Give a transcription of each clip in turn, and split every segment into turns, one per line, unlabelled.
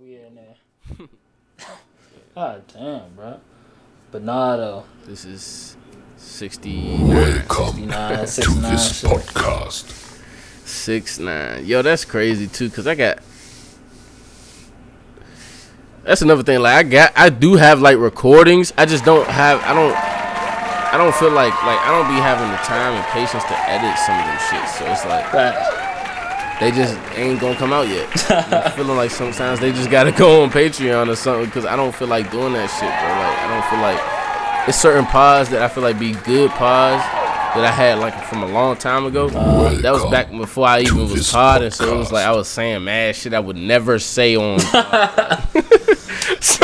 we in there. God damn, bro. But nah, though.
This is 69.
Welcome
69,
to this
shit.
podcast.
Six nine. Yo, that's crazy too, cause I got. That's another thing. Like I got, I do have like recordings. I just don't have. I don't. I don't feel like like I don't be having the time and patience to edit some of them shit. So it's like
Facts.
They just ain't gonna come out yet. I'm feeling like sometimes they just gotta go on Patreon or something because I don't feel like doing that shit, bro. Like I don't feel like it's certain pods that I feel like be good pods that I had like from a long time ago. that was back before I even was podding, so it was like I was saying mad shit I would never say on. so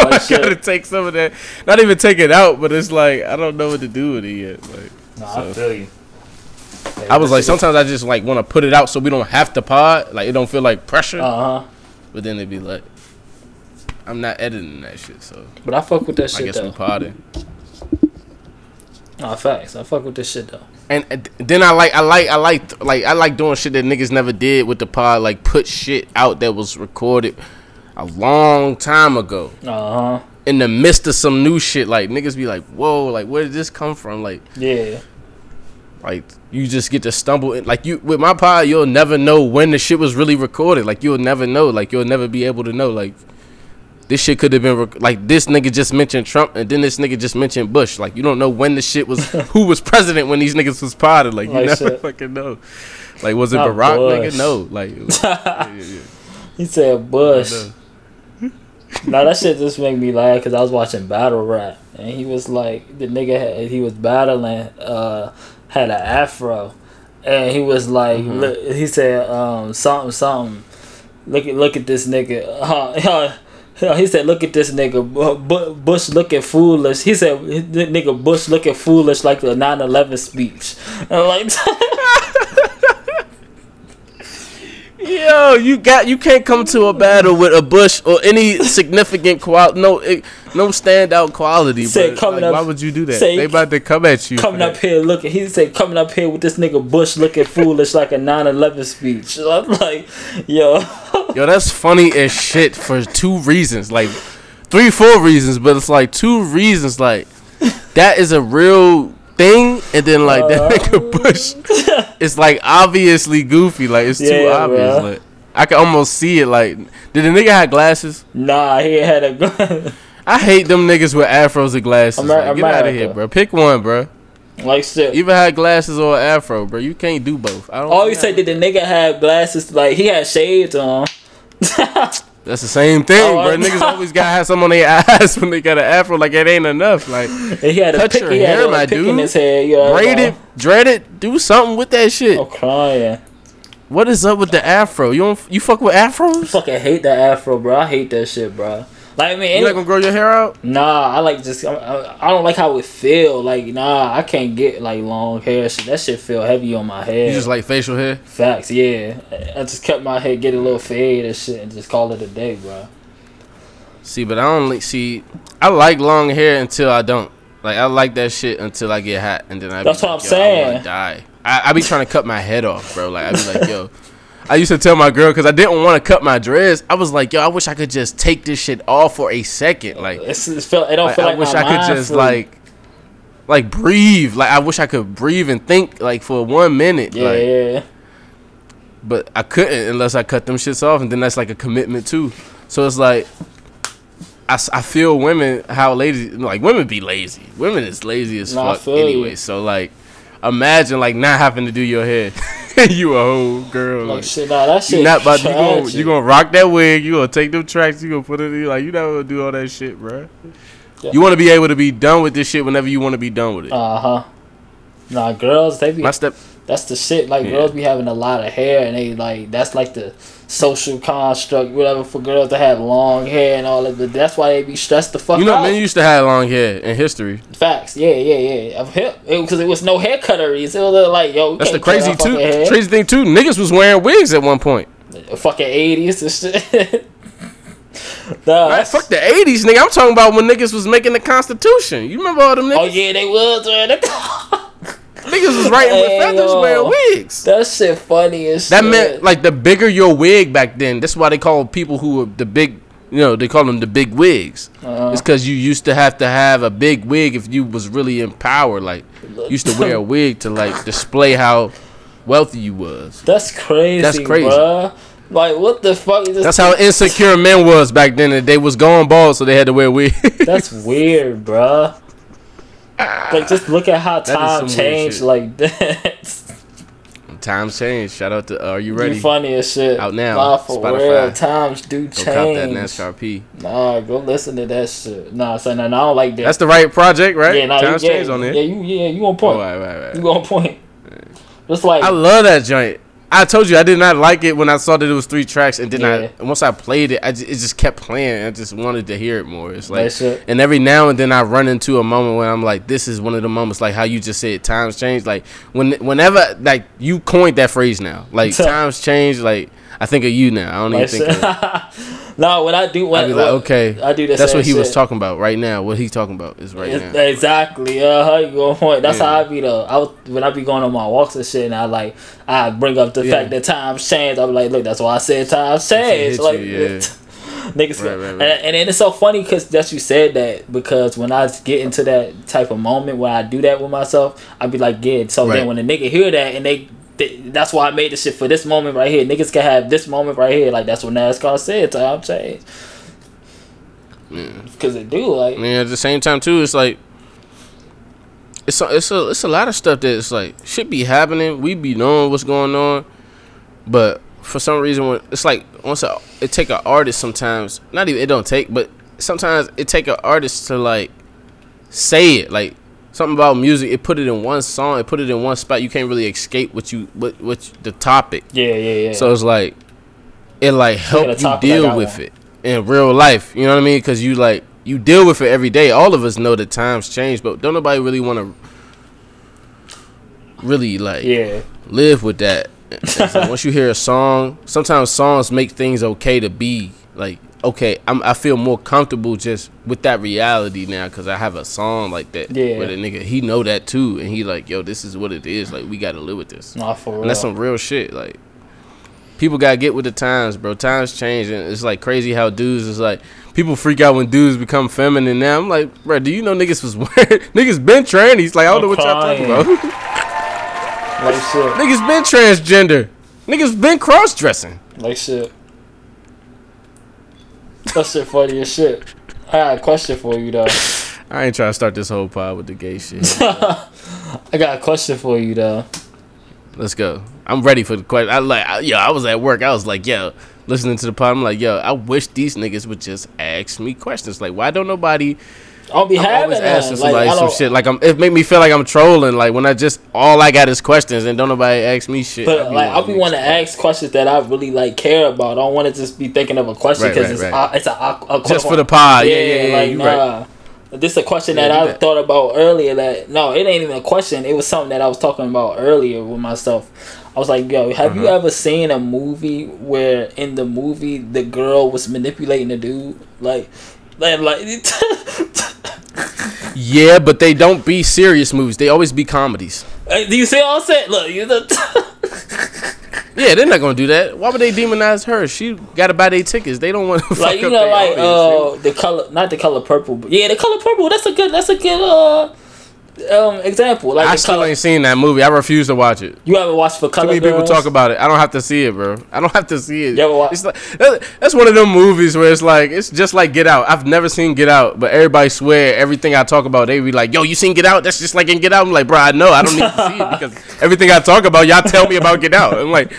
I
shit.
gotta take some of that, not even take it out, but it's like I don't know what to do with it yet. Like
Nah,
So-
I feel you.
I was like, sometimes I just like want to put it out so we don't have to pod, like it don't feel like pressure.
Uh huh.
But then it'd be like, I'm not editing that shit, so
But I fuck with that shit.
I guess we
though.
podding.
Nah, facts. I fuck with this shit though.
And, and then I like, I like, I like, like, I like doing shit that niggas never did with the pod. Like put shit out that was recorded a long time ago
Uh huh.
in the midst of some new shit. Like niggas be like, whoa, like where did this come from? Like,
Yeah.
Like you just get to stumble in. Like you with my pod, you'll never know when the shit was really recorded. Like you'll never know. Like you'll never be able to know. Like this shit could have been rec- like this nigga just mentioned Trump and then this nigga just mentioned Bush. Like you don't know when the shit was who was president when these niggas was potted. Like you
Like
never
shit.
fucking know. Like was it
Not
Barack
Bush.
nigga? No. Like was- yeah, yeah.
He said Bush. Nah, that shit just make me laugh because I was watching battle rap and he was like the nigga had, he was battling uh had an afro and he was like
Mm-hmm.
look, he said um something something. Look at look at this nigga. Uh, he said look at this nigga Bu- Bu- Bush looking foolish. He said nigga Bush looking foolish like the 9/11 speech. And like
Yo, you got you can't come to a battle with a Bush or any significant qual no eh, no standout quality.
Said
But
coming
like,
up-
why would you do that?
say-
they about to come at you.
coming
that.
up here looking he said coming up here with this nigga Bush looking foolish like a 9/11 speech I'm like yo
Yo, that's funny as shit for two reasons. Like three, four reasons, but it's like two reasons. Like that is a real thing, and then like that
Uh-huh.
nigga Bush it's like obviously goofy. Like it's too
Yeah,
obvious.
bruh.
Like I can almost see it. Like did the nigga have glasses?
Nah, he had a gun.
I hate them niggas with afros and glasses.
Amer-
like, get out of here, bro. Pick one, bro.
like shit.
Either had glasses or afro, bro. You can't do both. I don't.
Oh, you said that the nigga had glasses, like he had shades on.
That's the same thing,
Oh,
bro. Niggas always gotta have some on their eyes when they got an afro. Like it ain't enough. Like
he had a
Cut
pick,
your
he had
hair,
a
my
pick in his head. You know,
braid it, dread it, do something with that shit.
I'm crying.
What is up with the afro? You don't you fuck with afros?
I Fucking hate the afro, bro. I hate that shit, bro. Like I mean,
You not gonna grow your hair out?
nah, I like just I, I, don't like how it feel. Like nah, I can't get like long hair. Shit, that shit feel heavy on my head.
You just like facial hair?
Facts, yeah. I just cut my hair, get a little fade and shit, and just call it a day, bro.
See, but I don't like see. I like long hair until I don't. Like I like that shit until I get hot, and then I.
That's what
like,
I'm
yo, I
saying.
die. I, I be trying to cut my head off, bro. Like I be like, yo. I used to tell my girl because I didn't want to cut my dreads. I was like, yo, I wish I could just take this shit off for a second. Like,
It's, it's feel, it don't
like,
feel like
I wish
my
I could just like, like breathe. Like I wish I could breathe and think like for one minute.
yeah,
like,
yeah.
but I couldn't unless I cut them shits off, and then that's like a commitment too. So it's like I, I feel women how lazy like women be lazy. Women is lazy as
Nah,
fuck anyway.
you.
So like imagine like not having to do your hair. you a whole girl.
Like
Like,
shit, nah, that shit.
you not about you gonna you gonna rock that wig. You gonna take them tracks. You gonna put it in like you gonna do all that shit, bro.
Yeah.
You want to be able to be done with this shit whenever you want to be done with it.
Uh huh. Nah, girls, they be
My step.
that's the shit. Like
Yeah.
girls be having a lot of hair, and they like that's like the social construct, whatever, for girls to have long hair and all of that. But that's why they be stressed the fuck
You know,
out.
men used to have long hair in history.
Facts, yeah, yeah, yeah. Because it, was no hair cutteries. It was like yo,
That's the crazy too. Crazy thing too. Niggas was wearing wigs at one point.
fucking eighties and shit. nah, that's-
fuck the eighties, nigga. I'm talking about when niggas was making the Constitution. You remember all them oh, niggas?
oh yeah, they was. Man.
Niggas was writing with feathers,
yo.
wearing wigs.
that shit funny as
That
shit.
meant like the bigger your wig back then. That's why they called people who were the big you know they call them the big wigs.
Uh,
It's because you used to have to have a big wig if you was really in power. Like used to wear a wig to like display how wealthy you was.
that's crazy.
That's crazy.
Bruh. Like what the fuck? You just-
That's how insecure men was back then. They was going bald, so they had to wear wigs.
That's weird, bruh. Like just look at how time changed like that.
Times change. Shout out to uh, Are You
You
Ready?
funny as shit.
Out now,
Nah, for
Spotify.
real. Times do change.
Go cop that. NASCAR P.
Nah, go listen to that shit. Nah, son, nah, I don't like that.
That's the right project, right?
yeah, nah, you,
Times
yeah,
change on there.
Yeah, you, yeah, you on
Oh,
point.
right, right, right.
You on point. Just like
I love that joint. I told you I did not like it when I saw that it was three tracks, and then
Yeah.
I once I played it, I just, it just kept playing. I just wanted to hear it more. It's like,
shit.
and every now and then I run into a moment where I'm like, this is one of the moments, like how you just said, times change. Like when, whenever, like you coined that phrase now, like times change. Like I think of you now. I don't even think.
shit. No, when I do when
I'd be like, okay,
I do the
that's what he was talking about right now. What he's talking about is right
It's-
now.
Exactly. Uh huh. You on point. That's
Yeah.
how I be though. I was, when I be going on my walks and shit, and I like I bring up the
Yeah.
fact that times change. I'm like, look, that's why I said times
shit
change. Like,
you, yeah.
niggas.
Right, right, right.
And, and then it's so funny because that you said that because when I get into that type of moment where I do that with myself, I be like, yeah. So then when the nigga hear that and they. That's why I made the shit for this moment right here. Niggas can have this moment right here. Like that's what NASCAR said. Time change. Because they do like.
And at the same time too, it's like it's a, it's a it's a lot of stuff that it's like should be happening. We be knowing what's going on, but for some reason, when it's like once a, it take an artist sometimes, not even it don't take, but sometimes it take an artist to like say it like something about music. It put it in one song, it put it in one spot. You can't really escape what you what what the topic.
Yeah, yeah, yeah.
So it's like it like help you deal with
one.
it in real life. You know what I mean? Because you like you deal with it every day. All of us know that times change, but don't nobody really want to really like
yeah.
live with that. Like once you hear a song, sometimes songs make things okay to be like okay. I'm, I feel more comfortable just with that reality now because I have a song like that.
Yeah.
Where the nigga he know that too, and he like yo, this is what it is. Like we got to live with this.
Nah, for real.
And that's some real shit. Like people gotta get with the times, bro. Times change, and it's like crazy how dudes is like people freak out when dudes become feminine. Now I'm like, bro, do you know niggas was wearing niggas been trannies? Like I don't
I'm
know what y'all talking
crying.
about.
like shit.
niggas been transgender. Niggas been cross dressing.
Like shit. That shit funny as shit. I got a question for you though.
I ain't trying to start this whole pod with the gay shit.
I got a question for you though.
Let's go. I'm ready for the question. I like, I, yo, I was at work. I was like, yo, listening to the pod. I'm like, yo, I wish these niggas would just ask me questions. Like, why don't nobody?
I'll be
I'm
having
always
that.
asking
Like,
somebody
I
some shit. Like I'm, it make me feel like I'm trolling. Like when I just all I got is questions and don't nobody ask me shit.
but
I be
like I'll be
wanting
wanting to ask questions that I really like care about. I don't want to just be thinking of a question
Right,
because
right,
it's
right.
a, it's a, a, a
just for the pod. Yeah, yeah, yeah.
like nah.
right.
This is a question
Yeah,
that I
that.
thought about earlier. That no, it ain't even a question. It was something that I was talking about earlier with myself. I was like, "Yo, have you
Uh-huh.
ever seen a movie where in the movie the girl was manipulating the dude? Like, like, like
Yeah, but they don't be serious movies. They always be comedies.
Hey, do you see all I'm? Look, you the
Yeah, they're not gonna do that. Why would they demonize her? She gotta buy their tickets. They don't want to fuck
like you
up
know, like
audience.
uh, the color, not the color purple, but yeah, the color purple. That's a good. That's a good uh um example. Like
I still
color.
ain't seen that movie. I refuse to watch it.
You haven't watched for
Too
color?
many people talk about it. I don't have to see it, bro. I don't have to see it.
You ever
It's like that's one of them movies where it's like it's just like Get Out. I've never seen Get Out, but everybody swear everything I talk about, they be like, "Yo, you seen Get Out? That's just like in Get Out." I'm like, bro, I know. I don't need to see it because everything I talk about, y'all tell me about Get Out. I'm like,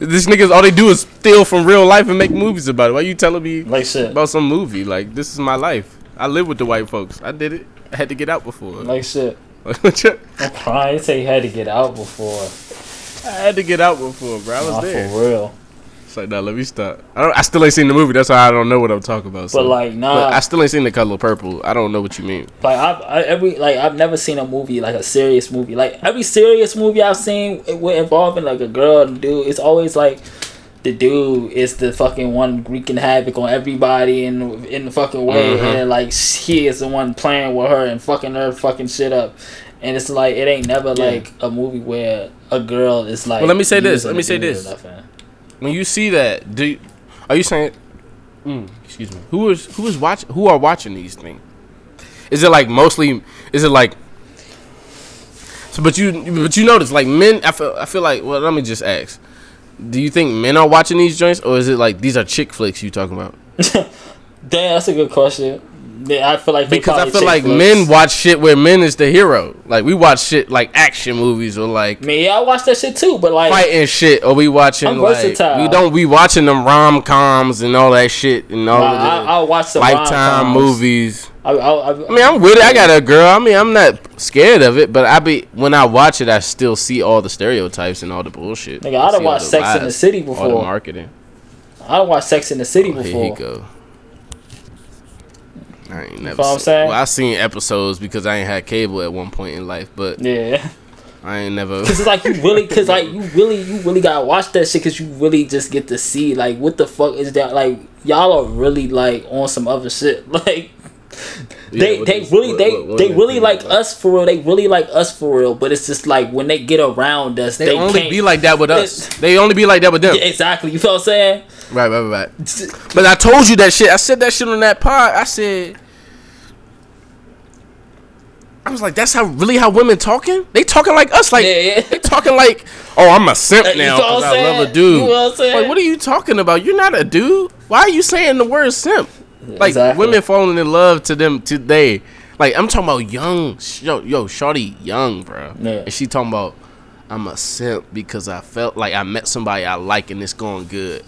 this niggas all they do is steal from real life and make movies about it. Why you telling me
Like shit.
about some movie? Like this is my life. I live with the white folks. I did it. I had to get out before.
Like shit.
I
I'm crying. Say you had to get out before.
I had to get out before, bro. I was
Nah,
there.
for real.
It's like, nah, let me stop. I don't. I still ain't seen the movie. That's why I don't know what I'm talking about. So.
But like, nah.
But I still ain't seen the color purple. I don't know what you mean.
like I've I, every like I've never seen a movie like a serious movie. Like every serious movie I've seen it involving like a girl and dude. It's always like the dude is the fucking one wreaking havoc on everybody in in the fucking way,
Mhm.
and like he is the one playing with her and fucking her fucking shit up. And it's like it ain't never
Yeah.
like a movie where a girl is like.
Well, let me say this, let me say this. When you see that, do you, are you saying? Mm, excuse me. Who is who is watching? Who are watching these things? Is it like mostly? Is it like? So, but you but you notice like men. I feel I feel like. Well, let me just ask. Do you think men are watching these joints, or is it like these are chick flicks you talking about?
Damn, that's a good question. Yeah, I feel like
Because I feel like
flicks.
men watch shit where men is the hero. Like we watch shit like action movies or like
I yeah, I watch that shit too, but like,
fighting shit, or we watching
I'm
like
versatile.
we don't we watching them rom coms and all that shit and all
nah, I,
the
I'll watch some
lifetime movies.
I, I, I,
mean, I'm with it. I got a girl. I mean, I'm not scared of it, but I be when I watch it, I still see all the stereotypes and all the bullshit.
Nigga, I done watched Sex in the
lies,
City
all the
before.
marketing.
I done watched Sex in the City
Oh, here
before.
he go. I ain't never.
know what I'm
seen-
saying?
Well, I seen episodes because I ain't had cable at one point in life, but
Yeah,
I ain't never.
cause it's like you really, cause like you really, you really gotta watch that shit, cause you really just get to see like what the fuck is that? Like y'all are really like on some other shit. Like they
Yeah,
they
is-
really
what-
they
what- what
they really
they
like
about?
us for real. They really like us for real. But it's just like when they get around us,
They,
they,
only
can't
be like that with us.
It's-
They only be like that with them.
Yeah, exactly. You feel what I'm saying?
Right, right, right, right. But I told you that shit. I said that shit on that pod. I said. I was like, that's how really how women talking? They talking like us, like
Yeah, yeah.
they talking like, oh, I'm a simp
you
now
what
because
I'm
I love a dude.
You know what I'm saying?
Like, what are you talking about? You're not a dude. Why are you saying the word simp? Like
Exactly.
women falling in love to them today. Like I'm talking about young, yo, yo, shorty, young, bro.
Yeah.
And she talking about, I'm a simp because I felt like I met somebody I like and it's going good.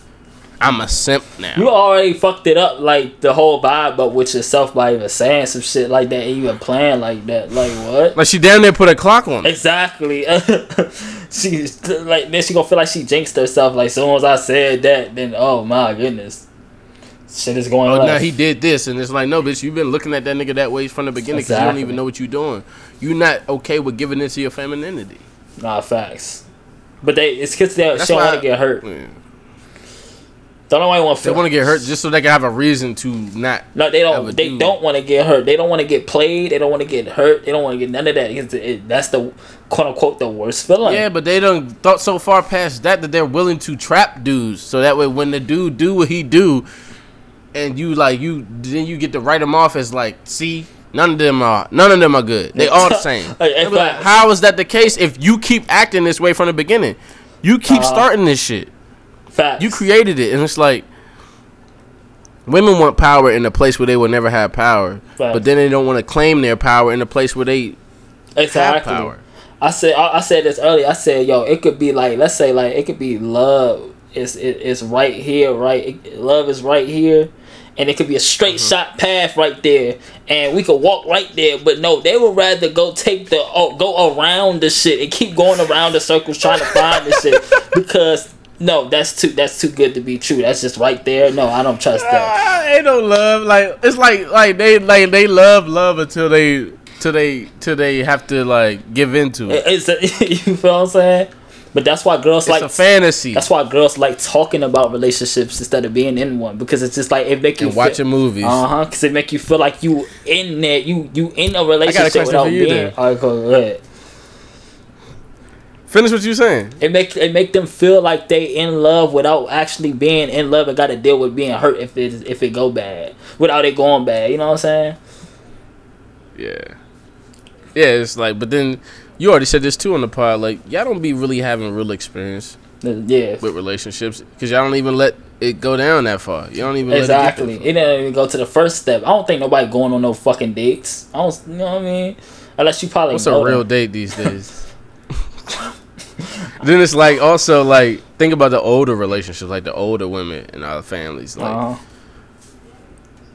I'm a simp now.
You already fucked it up, like the whole vibe, but with yourself by even saying some shit like that, even playing like that. Like what?
Like she down there put a clock on it.
Exactly. she like then she gonna feel like she jinxed herself. Like as soon as I said that, then oh my goodness, shit is going.
Oh,
left.
now he did this, and it's like, no, bitch, you've been looking at that nigga that way from the beginning because you don't even know what you're doing. You're not okay with giving into your femininity.
Nah, facts. But they it's because they
That's
don't want to get hurt.
Yeah.
Don't know why you want to
They want to get hurt just so they can have a reason to not.
No, they don't. They
do.
don't want to get hurt. They don't want to get played. They don't want to get hurt. They don't want to get none of that. It's- it- that's the quote unquote the worst feeling.
Yeah, but they done thought so far past that that they're willing to trap dudes, so that way when the dude do what he do, and you like you, then you get to write them off as like, see, none of them are, none of them are good. They all the same. Be like. How is that the case if you keep acting this way from the beginning? You keep
Uh-huh.
starting this shit.
Facts.
You created it, and it's like women want power in a place where they will never have power,
Facts.
but then they don't want to claim their power in a place where they
exactly.
have power.
I said I, I said this earlier. I said, yo, it could be like let's say like it could be love. It's it, it's right here, right. It- love is right here, and it could be a straight
Mm-hmm.
shot path right there, and we could walk right there. But no, they would rather go take the oh, go around the shit and keep going around the circles trying to find the shit because. No, that's too that's too good to be true. That's just right there. No, I don't trust that.
Ain't no love. Like it's like like they like they love love until they till they till they have to like give into it.
It's a, you feel what I'm saying? But that's why girls
It's
like
a fantasy.
That's why girls like talking about relationships instead of being in one because it's just like it make you
and watching movies.
Uh huh. Because it make you feel like you in there, you you in a relationship
question
without
for you
being.
then.
All right, go ahead.
Finish what you saying.
It make it make them feel like they in love without actually being in love and got to deal with being hurt if it if it go bad without it going bad. You know what I'm saying?
Yeah. Yeah, it's like, but then you already said this too on the pod. Like, y'all don't be really having real experience
Yeah.
with relationships because y'all don't even let it go down that far. You don't even
Exactly.
Let it
It didn't even go to the first step. I don't think nobody going on no fucking dates. I don't. You know what I mean? Unless you probably.
What's a real
them.
date these days? then it's like also like think about the older relationships, like the older women in our families. Like
Uh-huh.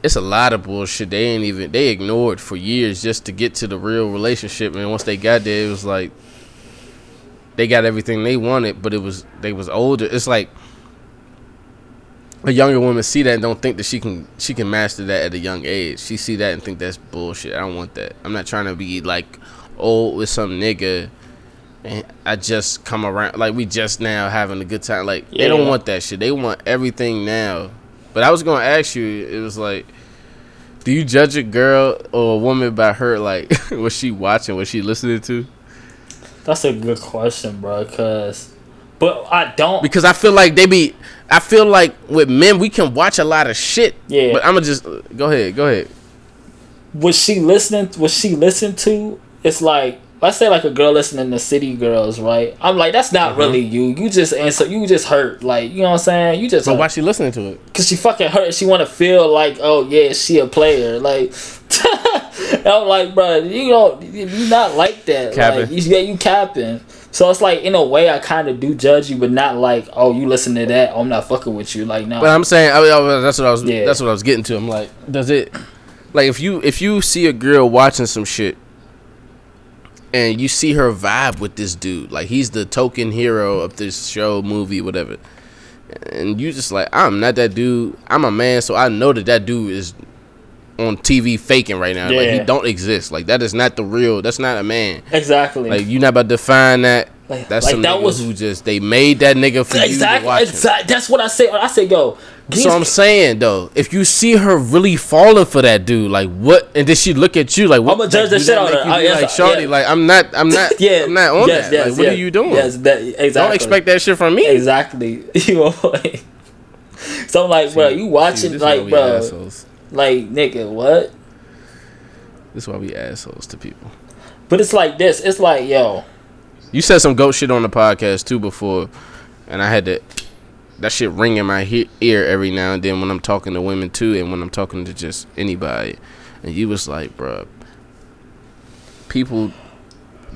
It's a lot of bullshit they ain't even they ignored for years just to get to the real relationship. And once they got there, it was like they got everything they wanted, but it was they was older. It's like a younger woman see that and don't think that she can she can master that at a young age. She see that and think that's bullshit. I don't want that. I'm not trying to be like old with some nigga. And I just come around like we just now having a good time. Like they don't want that shit. They want everything now. But I was gonna ask you. It was like, do you judge a girl or a woman by her like what she watching, what she listening to?
That's a good question, bro. Cause, but I don't.
Because I feel like they be I feel like with men we can watch a lot of shit.
Yeah.
But I'ma just go ahead, go ahead.
was she listening? Was she listened to? It's like let's say like a girl listening to City Girls, right? I'm like, that's not
Uh-huh.
really you. You just answer. You just hurt. Like you know what I'm saying? You just
But
hurt.
why she listening to it?
Cause she fucking hurt. She want to feel like, oh yeah, she a player. Like, I'm like, bro, you don't, you not like that.
Capping.
Like, you, yeah, you capping. So it's like, in a way, I kind of do judge you, but not like, oh, you listen to that. Oh, I'm not fucking with you. Like, no.
But I'm saying I, I, that's what I was.
Yeah.
That's what I was getting to. I'm like, does it? Like if you if you see a girl watching some shit, and you see her vibe with this dude, like he's the token hero of this show, movie, whatever, and you just like, I'm not that dude. I'm a man, so I know that that dude is on TV faking right now. Like he don't exist. Like that is not the real. That's not a man.
exactly.
Like you're not about to find that.
Like-
that's
like that was-
who just they made that nigga for you
exactly.
him.
Exactly. That's what I say. I say, yo.
So I'm saying though, if you see her really falling for that dude, like what, and then she look at you like, what?
I'ma judge
like,
the shit
that
out of her.
you
I- yes,
like, shorty,
yeah.
like I'm not, I'm not,
yeah,
I'm not on
yes,
that.
Yes,
like, what are you doing?
Yes, that exactly.
Don't expect that shit from me.
Exactly. You know, so I'm like, bro, you watching
why
like, bro,
assholes.
like, nigga, what?
This is why we assholes to people.
But it's like this. It's like, yo,
You said some goat shit on the podcast too before, and I had to. That shit ring in my he- ear every now and then when I'm talking to women too, and when I'm talking to just anybody. And you was like, bruh, people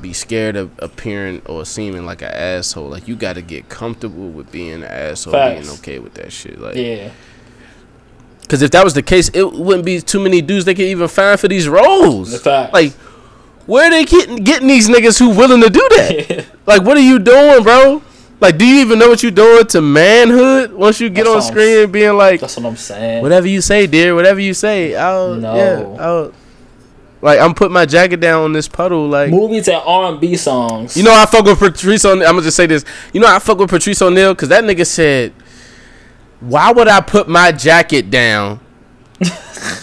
be scared of appearing or seeming like an asshole. Like you got to get comfortable with being an asshole,
Facts.
being okay with that shit. Like,
yeah,
because if that was the case, it wouldn't be too many dudes they could even find for these roles.
The.
Like, where they getting getting these niggas who willing to do that? Like, what are you doing, bro? Like, do you even know what you're doing to manhood once you get
That's
on
I'm
screen being like,
that's what I'm saying.
whatever you say, dear, whatever you say, I'll,
No.
yeah, I'll, like, I'm putting my jacket down on this puddle, like,
Movies and R&B songs.
you know, I fuck with Patrice. I'm gonna just say this. You know, I fuck with Patrice O'Neal because that nigga said, "Why would I put my jacket down,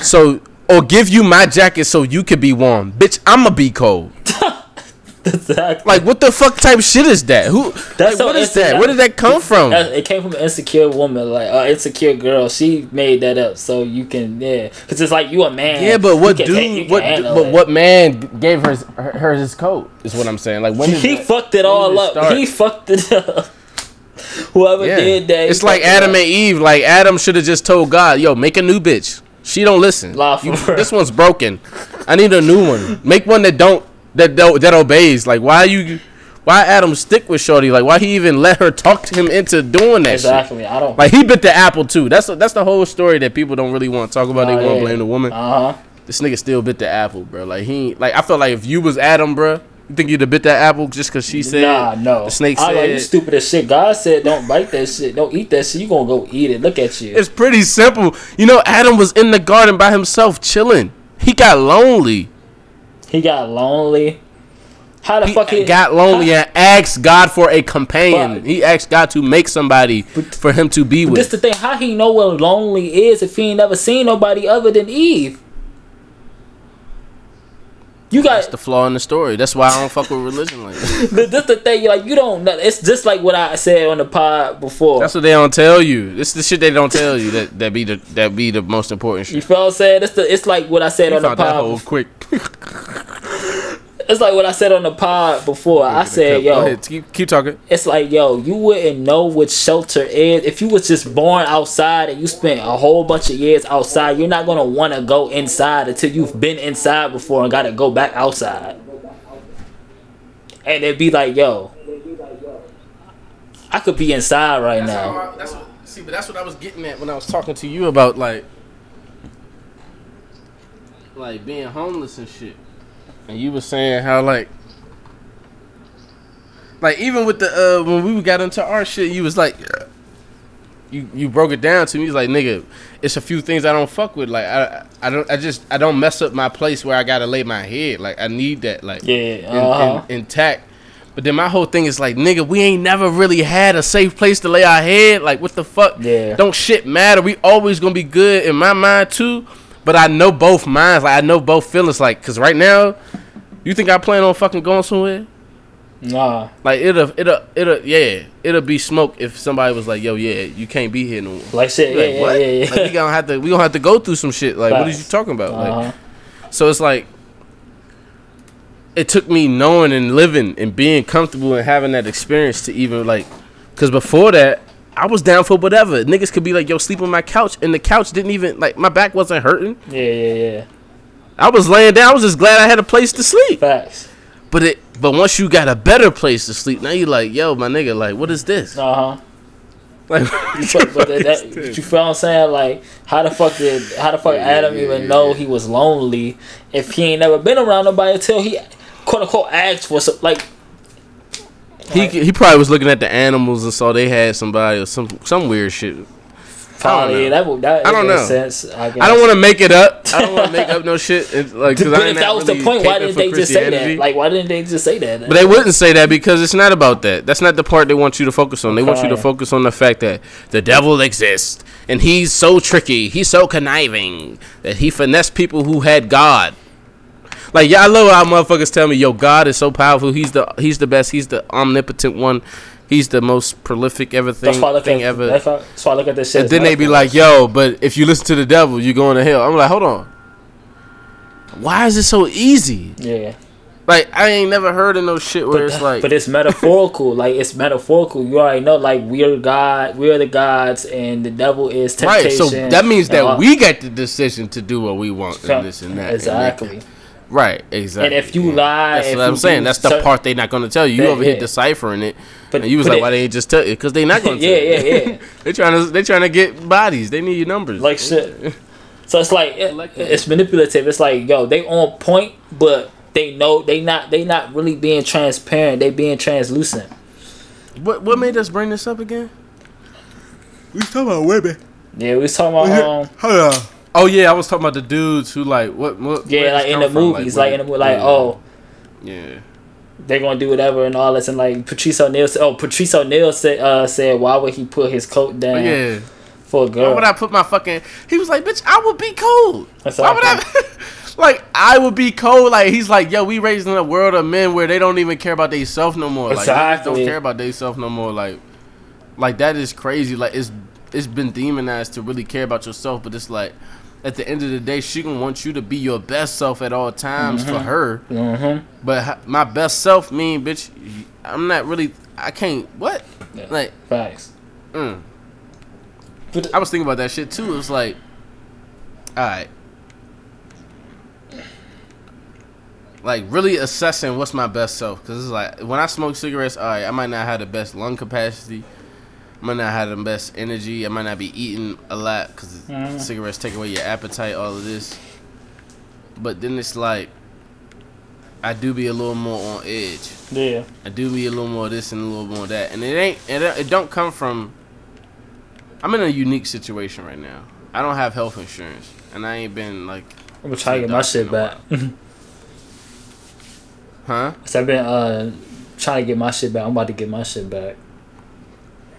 so or give you my jacket so you could be warm, bitch? I'ma be cold."
exactly.
Like, what the fuck type shit is that? Who?
That's
like,
so
what is that? Where did that come from?
It came from an insecure woman, like an insecure girl. She made that up so you can, yeah, because it's like you a man.
Yeah, but what
You can- you
dude? What? But
it.
what man gave her his, her, her his coat? Is what I'm saying. Like when
He
that-
fucked it all up.
start?
He fucked it up. Whoever
Yeah.
did that,
It's like
it
Adam and Eve. Like Adam should have just told God, "Yo, make a new bitch." She don't listen. You- this one's broken. I need a new one. Make one that don't that don't, that obeys. Like why you? Why Adam stick with Shorty? Like why he even let her talk to him into doing that shit?
Exactly. I don't.
Like he bit the apple too. That's that's the whole story that people don't really want to talk about. they
Oh,
want to blame the woman.
Uh huh.
This nigga still bit the apple, bro. Like he like I felt like if you was Adam, bro, think you'd have bit that apple just cause she said
Nah, no.
the snake said.
I like you stupid as shit. God said don't bite that shit. Don't eat that shit. You gonna go eat it. Look at you.
It's pretty simple. You know, Adam was in the garden by himself chilling. He got lonely.
He got lonely. How the
He
fuck he
got lonely
how-
and asked God for a companion.
But-
he asked God to make somebody for him to be with.
This the thing. How he know what lonely is if he ain't never seen nobody other than Eve? You
That's
got
the flaw in the story. That's why I don't fuck with religion like that.
Th- this the thing. Like you don't. know. It's just like what I said on the pod before.
That's what they don't tell you. This the shit they don't tell you that that be the that be the most important shit.
you feel what I'm saying? It's the. It's like what I said
You
on the
found that
pod.
hole quick.
It's like what I said on the pod before. I said,
Go
yo,
ahead, keep, keep talking.
it's like yo, you wouldn't know what shelter is if you was just born outside and you spent a whole bunch of years outside. You're not gonna want to go inside until you've been inside before and got to go back outside. And it'd be like, yo, I could be inside right
That's
now.
how I- that's what, see, but that's what I was getting at when I was talking to you about like, like being homeless and shit. And you were saying how like, like even with the uh when we got into our shit, you was like, you you broke it down to me. He's like, nigga, it's a few things I don't fuck with. Like I I don't I just I don't mess up my place where I gotta lay my head. Like I need that. Like
Yeah, uh-huh.
in- intact. But then my whole thing is like, nigga, we ain't never really had a safe place to lay our head. Like, what the fuck?
Yeah.
Don't shit matter. We always gonna be good in my mind too. But I know both minds. Like I know both feelings. Like, cause right now, you think I plan on fucking going somewhere?
Nah.
Like it'll it'll it'll yeah it'll be smoke if somebody was like yo yeah you can't be here no more.
Like shit.
Like,
yeah,
what?
yeah, yeah, yeah.
Like we gonna have to we gonna have to go through some shit. Like what are you talking about?
Uh-huh.
so it's like it took me knowing and living and being comfortable and having that experience to even like because before that I was down for whatever. Niggas could be like yo sleep on my couch and the couch didn't even like my back wasn't hurting.
Yeah, yeah, yeah.
I was laying down. I was just glad I had a place to sleep.
Facts.
But it but once you got a better place to sleep, now you like yo my nigga like what is this?
Uh huh.
Like
But, but that, that, you feel what I'm saying? Like, how the fuck did how the fuck
Yeah,
Adam
yeah,
even
yeah,
know he was lonely if he ain't never been around nobody until he quote unquote asked for some like
he he probably was looking at the animals and saw they had somebody or some some weird shit.
probably
know.
that would that
I don't know.
sense. I.
I don't want to make it up. I don't want to make up no shit. It's like,
But if that was
really
the point, why didn't they just say that? Like, why didn't they just say that?
But they wouldn't say that because it's not about that. That's not the part they want you to focus on. They want you to focus on the fact that the devil exists and he's so tricky, he's so conniving that he finessed people who had God. Like yeah, I love how motherfuckers tell me, "Yo, God is so powerful. He's the he's the best. He's the omnipotent one. He's the most prolific everything
that's why I look
thing
at
ever."
that's why, that's why I look at this shit.
And then they be like, "Yo, but if you listen to the devil, you're going to hell." I'm like, "Hold on. Why is it so easy?"
yeah.
Like I ain't never heard of no shit where
But,
it's like
but it's metaphorical. like it's metaphorical. You already know. Like we're God, we're the gods, and the devil is temptation. right.
So that means that
all-
we get the decision to do what we want and this and that. and that.
Exactly.
right. Exactly.
And if you
Yeah.
lie,
that's
if
what I'm saying. That's the
certain-
part they're not gonna tell you. You
That-
over here
yeah.
deciphering it,
But
and you was like,
it-
"Why they ain't just tell you?" Because they're not gonna.
yeah,
tell you.
yeah, yeah. Yeah.
They trying to they trying to get bodies. They need your numbers.
like shit. So it's like it, it's manipulative. It's like yo, they on point, but they know they not they not really being transparent. They being translucent.
what what made us bring this up again? We talking about women.
Yeah, we was talking about um
Hold on. Oh yeah, I was talking about the dudes who like what? what
yeah like in the
from,
movies like,
where-
in the like
yeah.
oh
yeah.
they're gonna do whatever and all this and like Patrice O'Neal said oh Patrice O'Neal said uh said why would he put his coat
But
down
yeah.
for a girl.
Why would I put my fucking? He was like, "Bitch, I would be cold."
That's
Why would I? like, I would be cold. Like, he's like, "Yo, we raised in a world of men where they don't even care about themselves no more. Like, they don't care about themselves no more. Like, like that is crazy. Like, it's it's been demonized to really care about yourself, but it's like." At the end of the day, she gonna want you to be your best self at all times for her.
mm-hmm.
But my best self mean, bitch, I'm not really. I can't. What?
Yeah.
Like,
Facts.
mm.
But
I was thinking about that shit too. It's like, all right, like really assessing what's my best self. Cause it's like when I smoke cigarettes, all right, I might not have the best lung capacity. I might not have the best energy. I might not be eating a lot because
Mhm.
cigarettes take away your appetite. All of this, but then it's like, I do be a little more on edge.
yeah,
I do be a little more this and a little more that, and it ain't it, it don't come from. I'm in a unique situation right now. I don't have health insurance, and I ain't been like,
I'm gonna try to get my shit back.
huh?
so I've been uh trying to get my shit back. I'm about to get my shit back.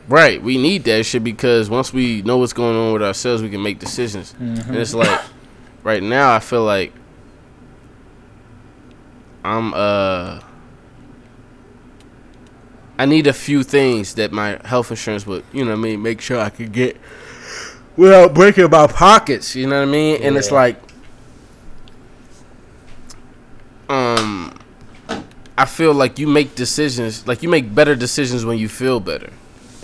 Right. We need that shit because once we know what's going on with ourselves, we can make decisions.
Mhm.
And it's like, right now, I feel like I'm uh. I need a few things that my health insurance would, you know what I mean, make sure I could get without breaking my pockets, you know what I mean? And it's like um I feel like you make decisions, like you make better decisions when you feel better.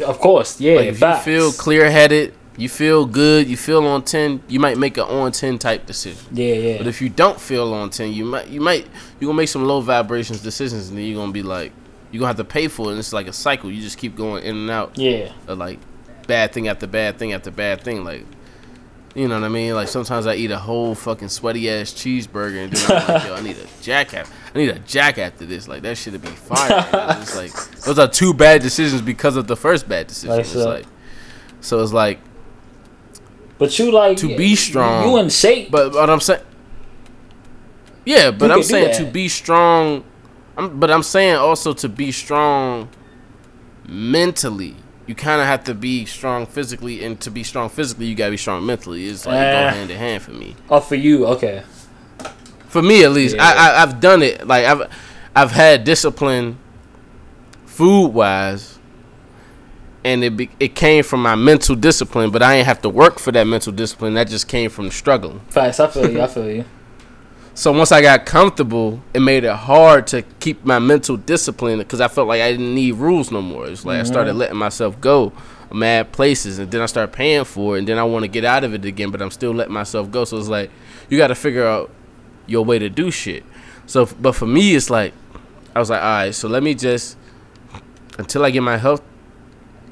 Of course, yeah.
Like if
facts.
you feel clear headed, you feel good, you feel on ten, you might make an on ten type decision.
Yeah, yeah.
But if you don't feel on ten, you might you might you gonna make some low vibrations decisions, and then you're gonna be like you're gonna have to pay for it. And it's like a cycle. You just keep going in and out
yeah,
of like bad thing after bad thing after bad thing. Like you know what I mean? Like sometimes I eat a whole fucking sweaty ass cheeseburger, and then I'm like, yo, I need a jack after I need a jack after this. Like that shit'd be fire. it's like those are two bad decisions because of the first bad decision.
Like
it's
so.
like so it's like
but you like
To be strong,
You in shape,
But what I'm saying, yeah, but I'm saying to be strong. I'm, but I'm saying also to be strong mentally. You kind of have to be strong physically, and to be strong physically, you gotta be strong mentally. It's like
Eh.
go hand in hand for me.
oh for you, okay.
For me, at least,
Yeah.
I, I I've done it. Like I've I've had discipline food wise, and it be, it came from my mental discipline. But I ain't have to work for that mental discipline. That just came from struggling.
Facts. I feel you. I feel you.
So once I got comfortable, it made it hard to keep my mental discipline because I felt like I didn't need rules no more. It's like I started mm-hmm. letting myself go mad places, and then I start paying for it, and then I want to get out of it again, but I'm still letting myself go. So it's like you got to figure out your way to do shit. So, but for me, it's like I was like, all right, so let me just until I get my health.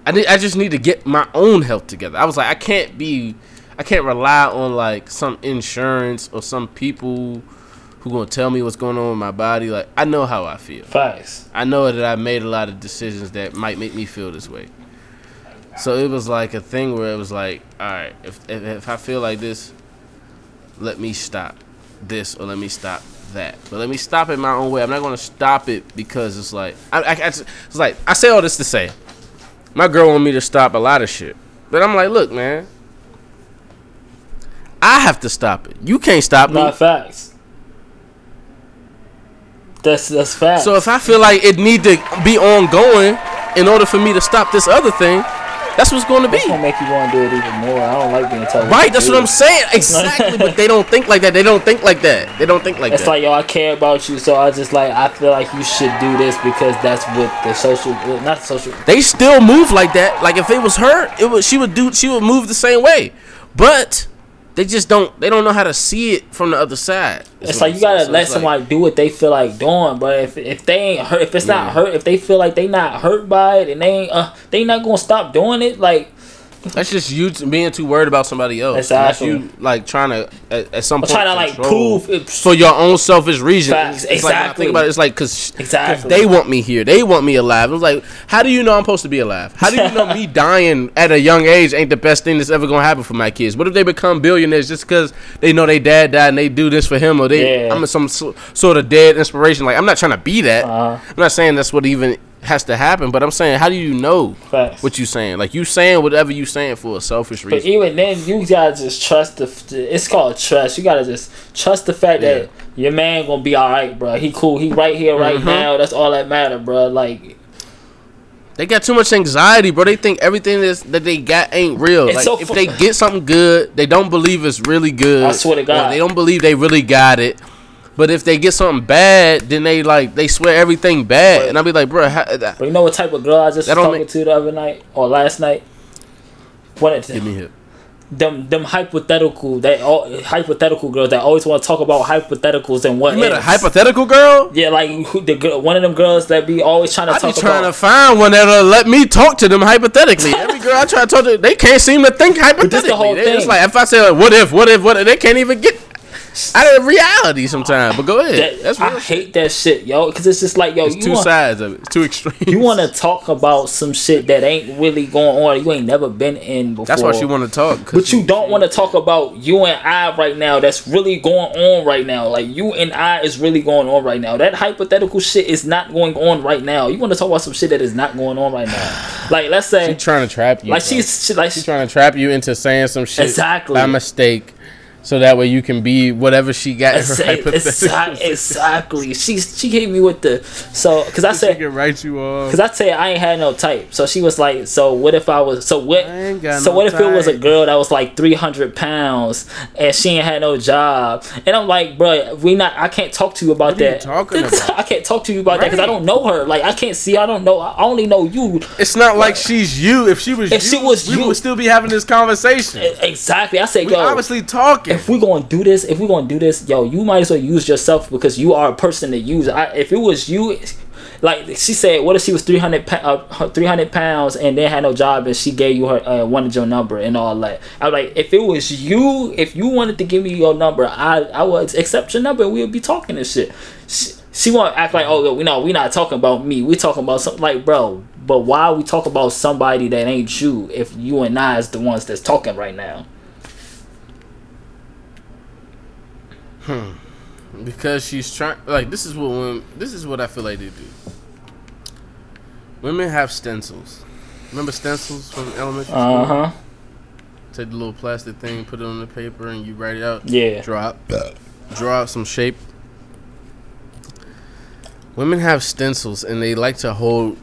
I need, I just need to get my own health together. I was like, I can't be, I can't rely on like some insurance or some people who gonna tell me what's going on with my body. Like I know how I feel.
Facts.
I know that I made a lot of decisions that might make me feel this way. So it was like a thing where it was like, all right, if if, if I feel like this, let me stop this or let me stop that. But let me stop it my own way. I'm not gonna stop it because it's like I, I, I it's like I say all this to say, my girl want me to stop a lot of shit, but I'm like, look, man, I have to stop it. You can't stop me.
Not facts. That's that's facts.
So if I feel like it need to be ongoing in order for me to stop this other thing, that's what's going to be.
That's gonna make you want to do it even more. I don't like being told.
Right, that's what I'm saying. Exactly, but they don't think like that. They don't think like that. They don't think like
It's
that.
It's like yo, I care about you, so I just like I feel like you should do this because that's what the social, well, not social.
they still move like that. Like if it was her, it would she would do she would move the same way. But they just don't they don't know how to see it from the other side.
It's like you gotta.
So
let
it's like-
somebody do what they feel like doing, but if if they ain't hurt, if it's
Yeah.
not hurt, if they feel like they not hurt by it and they ain't, uh, they not gonna stop doing it. Like
That's just you being too worried about somebody else.
Exactly.
That's you like trying to at, at some
I'm
point
trying to like prove
for your own selfish reason.
Facts,
It's like I
exactly.
think about it, it's like because
Exactly.
they want me here, they want me alive. It's like, how do you know I'm supposed to be alive? How do you know me dying at a young age ain't the best thing that's ever gonna happen for my kids? What if they become billionaires just because they know their dad died and they do this for him or they
Yeah.
I'm some so, sort of dead inspiration? Like I'm not trying to be that.
Uh-huh.
I'm not saying that's what even has to happen, but I'm saying how do you know
Facts.
what you saying? Like you saying whatever you saying for a selfish reason.
But even then, you gotta just trust the. It's called trust. You gotta just trust the fact
Yeah.
that your man gonna be all right, bro. He cool. He right here, right
Mhm.
now. That's all that matter, bro. Like
They got too much anxiety, bro. They think everything that's, that they got ain't real.
It's
like
so
if they get something good, they don't believe it's really good.
I swear to
or
God.
they don't believe they really got it. But if they get something bad, then they like they swear everything bad, and I'll be like, bro, how, that,
But you know what type of girl I just was talking
make-
to the other night or last night? One of
give me here.
them them hypothetical that all hypothetical girls that always want to talk about hypotheticals and what
You met a hypothetical girl?
Yeah, like who, the girl, one of them girls that be always trying to
I be
talk
trying to find one that'll let me talk to them hypothetically. Every girl I try to talk to, they can't seem to think hypothetically.
whole
They- It's
thing.
like if I say like, what if, what if, what if, they can't even get out of reality sometimes. But go ahead.
that,
That's real
I hate that shit, yo, because it's just like yo,
It's
you
two
want,
sides of it. It's two extremes.
you want to talk about some shit that ain't really going on. You ain't never been in before.
That's why she want to talk.
But you don't want to talk about you and I right now. That's really going on right now. Like you and I is really going on right now. That hypothetical shit is not going on right now. You want to talk about some shit that is not going on right now. Like let's say,
She trying to trap you.
like
bro.
she's she, like
She's trying to trap you into saying some shit
Exactly.
by mistake, so that way you can be whatever she got her
Exa-
hypothetical.
exactly. She she came me with the so because I
She
said
can write you off.
Cause I you, I ain't had no type. So she was like, "So what if I was? So what?
I ain't got
So
no
what if it was a girl that was like three hundred pounds and she ain't had no job?" And I'm like, "Bro, we not. I can't talk to you about
What you
that.
talking about?
I can't talk to you about that because I don't know her. Like I can't see. I don't know. I only know you.
It's not like she's you. If she was
If
you,
she was
we
you-
would still be having this conversation.
Exactly. I say,
We
yo,
obviously talking.
If we're gonna do this, if we're gonna do this, yo, you might as well use yourself because you are a person to use. I, if it was you, like she said, what if she was 300, uh, 300 pounds and then had no job and she gave you her uh, wanted your number and all that? I was like, if it was you, if you wanted to give me your number, I I would accept your number. and We would be talking and shit. She, she want to act like, oh, we know we not talking about me. We talking about something like, bro. But why we talk about somebody that ain't you if you and I is the ones that's talking right now?
Because she's trying. Like this is what women, this is what I feel like they do. Women have stencils. Remember stencils from elementary school?
Uh huh.
Take the little plastic thing, put it on the paper, and you write it out.
Yeah.
Drop. Draw out some shape. Women have stencils, and they like to hold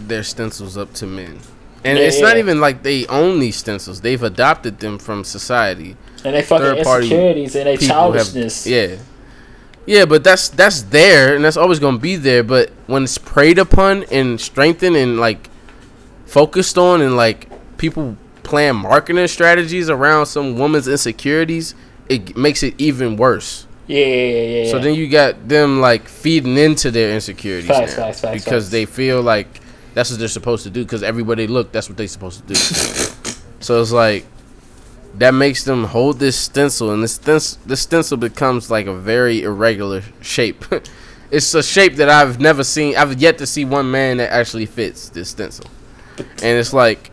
their stencils up to men. And
Yeah,
it's not even like they own these stencils. They've adopted them from society.
And they fucking insecurities and they
People have-
childishness.
yeah. Yeah, but that's that's there and that's always gonna be there. But when it's preyed upon and strengthened and like focused on and like people plan marketing strategies around some woman's insecurities, it makes it even worse.
Yeah, yeah, yeah, yeah.
So then you got them like feeding into their insecurities
Facts,
now
facts, facts,
because they feel like that's what they're supposed to do because everywhere they look, that's what they're supposed to do. so it's like that makes them hold this stencil, and this stencil, this stencil becomes like a very irregular shape. it's a shape that I've never seen. I've yet to see one man that actually fits this stencil, and it's like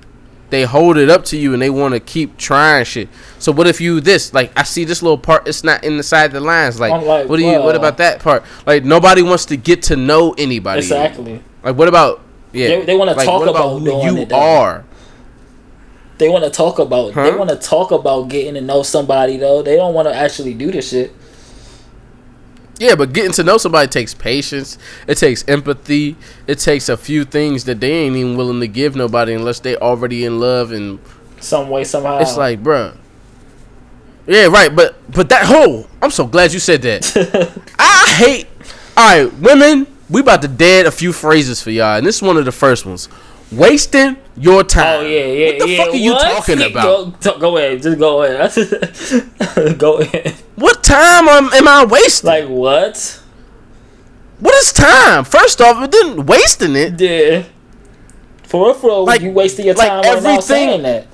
they hold it up to you and they want to keep trying shit. So what if you this like I see this little part it's not inside the lines like,
like,
what do you what about that part like nobody wants to get to know anybody
exactly.
like what about yeah
They- they wanna
like,
talk
what
about
who you
it,
are
They want to talk about. They want to talk about getting to know somebody though. They don't want to actually do this shit.
yeah but getting to know somebody takes patience it takes empathy it takes a few things that they ain't even willing to give nobody unless they already in love and
Some way, somehow.
it's like bruh yeah right but but that whole i'm so glad you said that I hate. All right, women. We about to dead a few phrases for y'all, and this is one of the first ones. Wasting your oh, time.
Oh yeah, yeah,
What the
yeah.
fuck are you
What?
talking about?
Go, go ahead, just go ahead. go ahead.
What time am, am I wasting?
Like what?
what is time? First off, it didn't wasting it.
Yeah. For real, for real,
Like-
you wasted your
like
time now
everything-
saying that.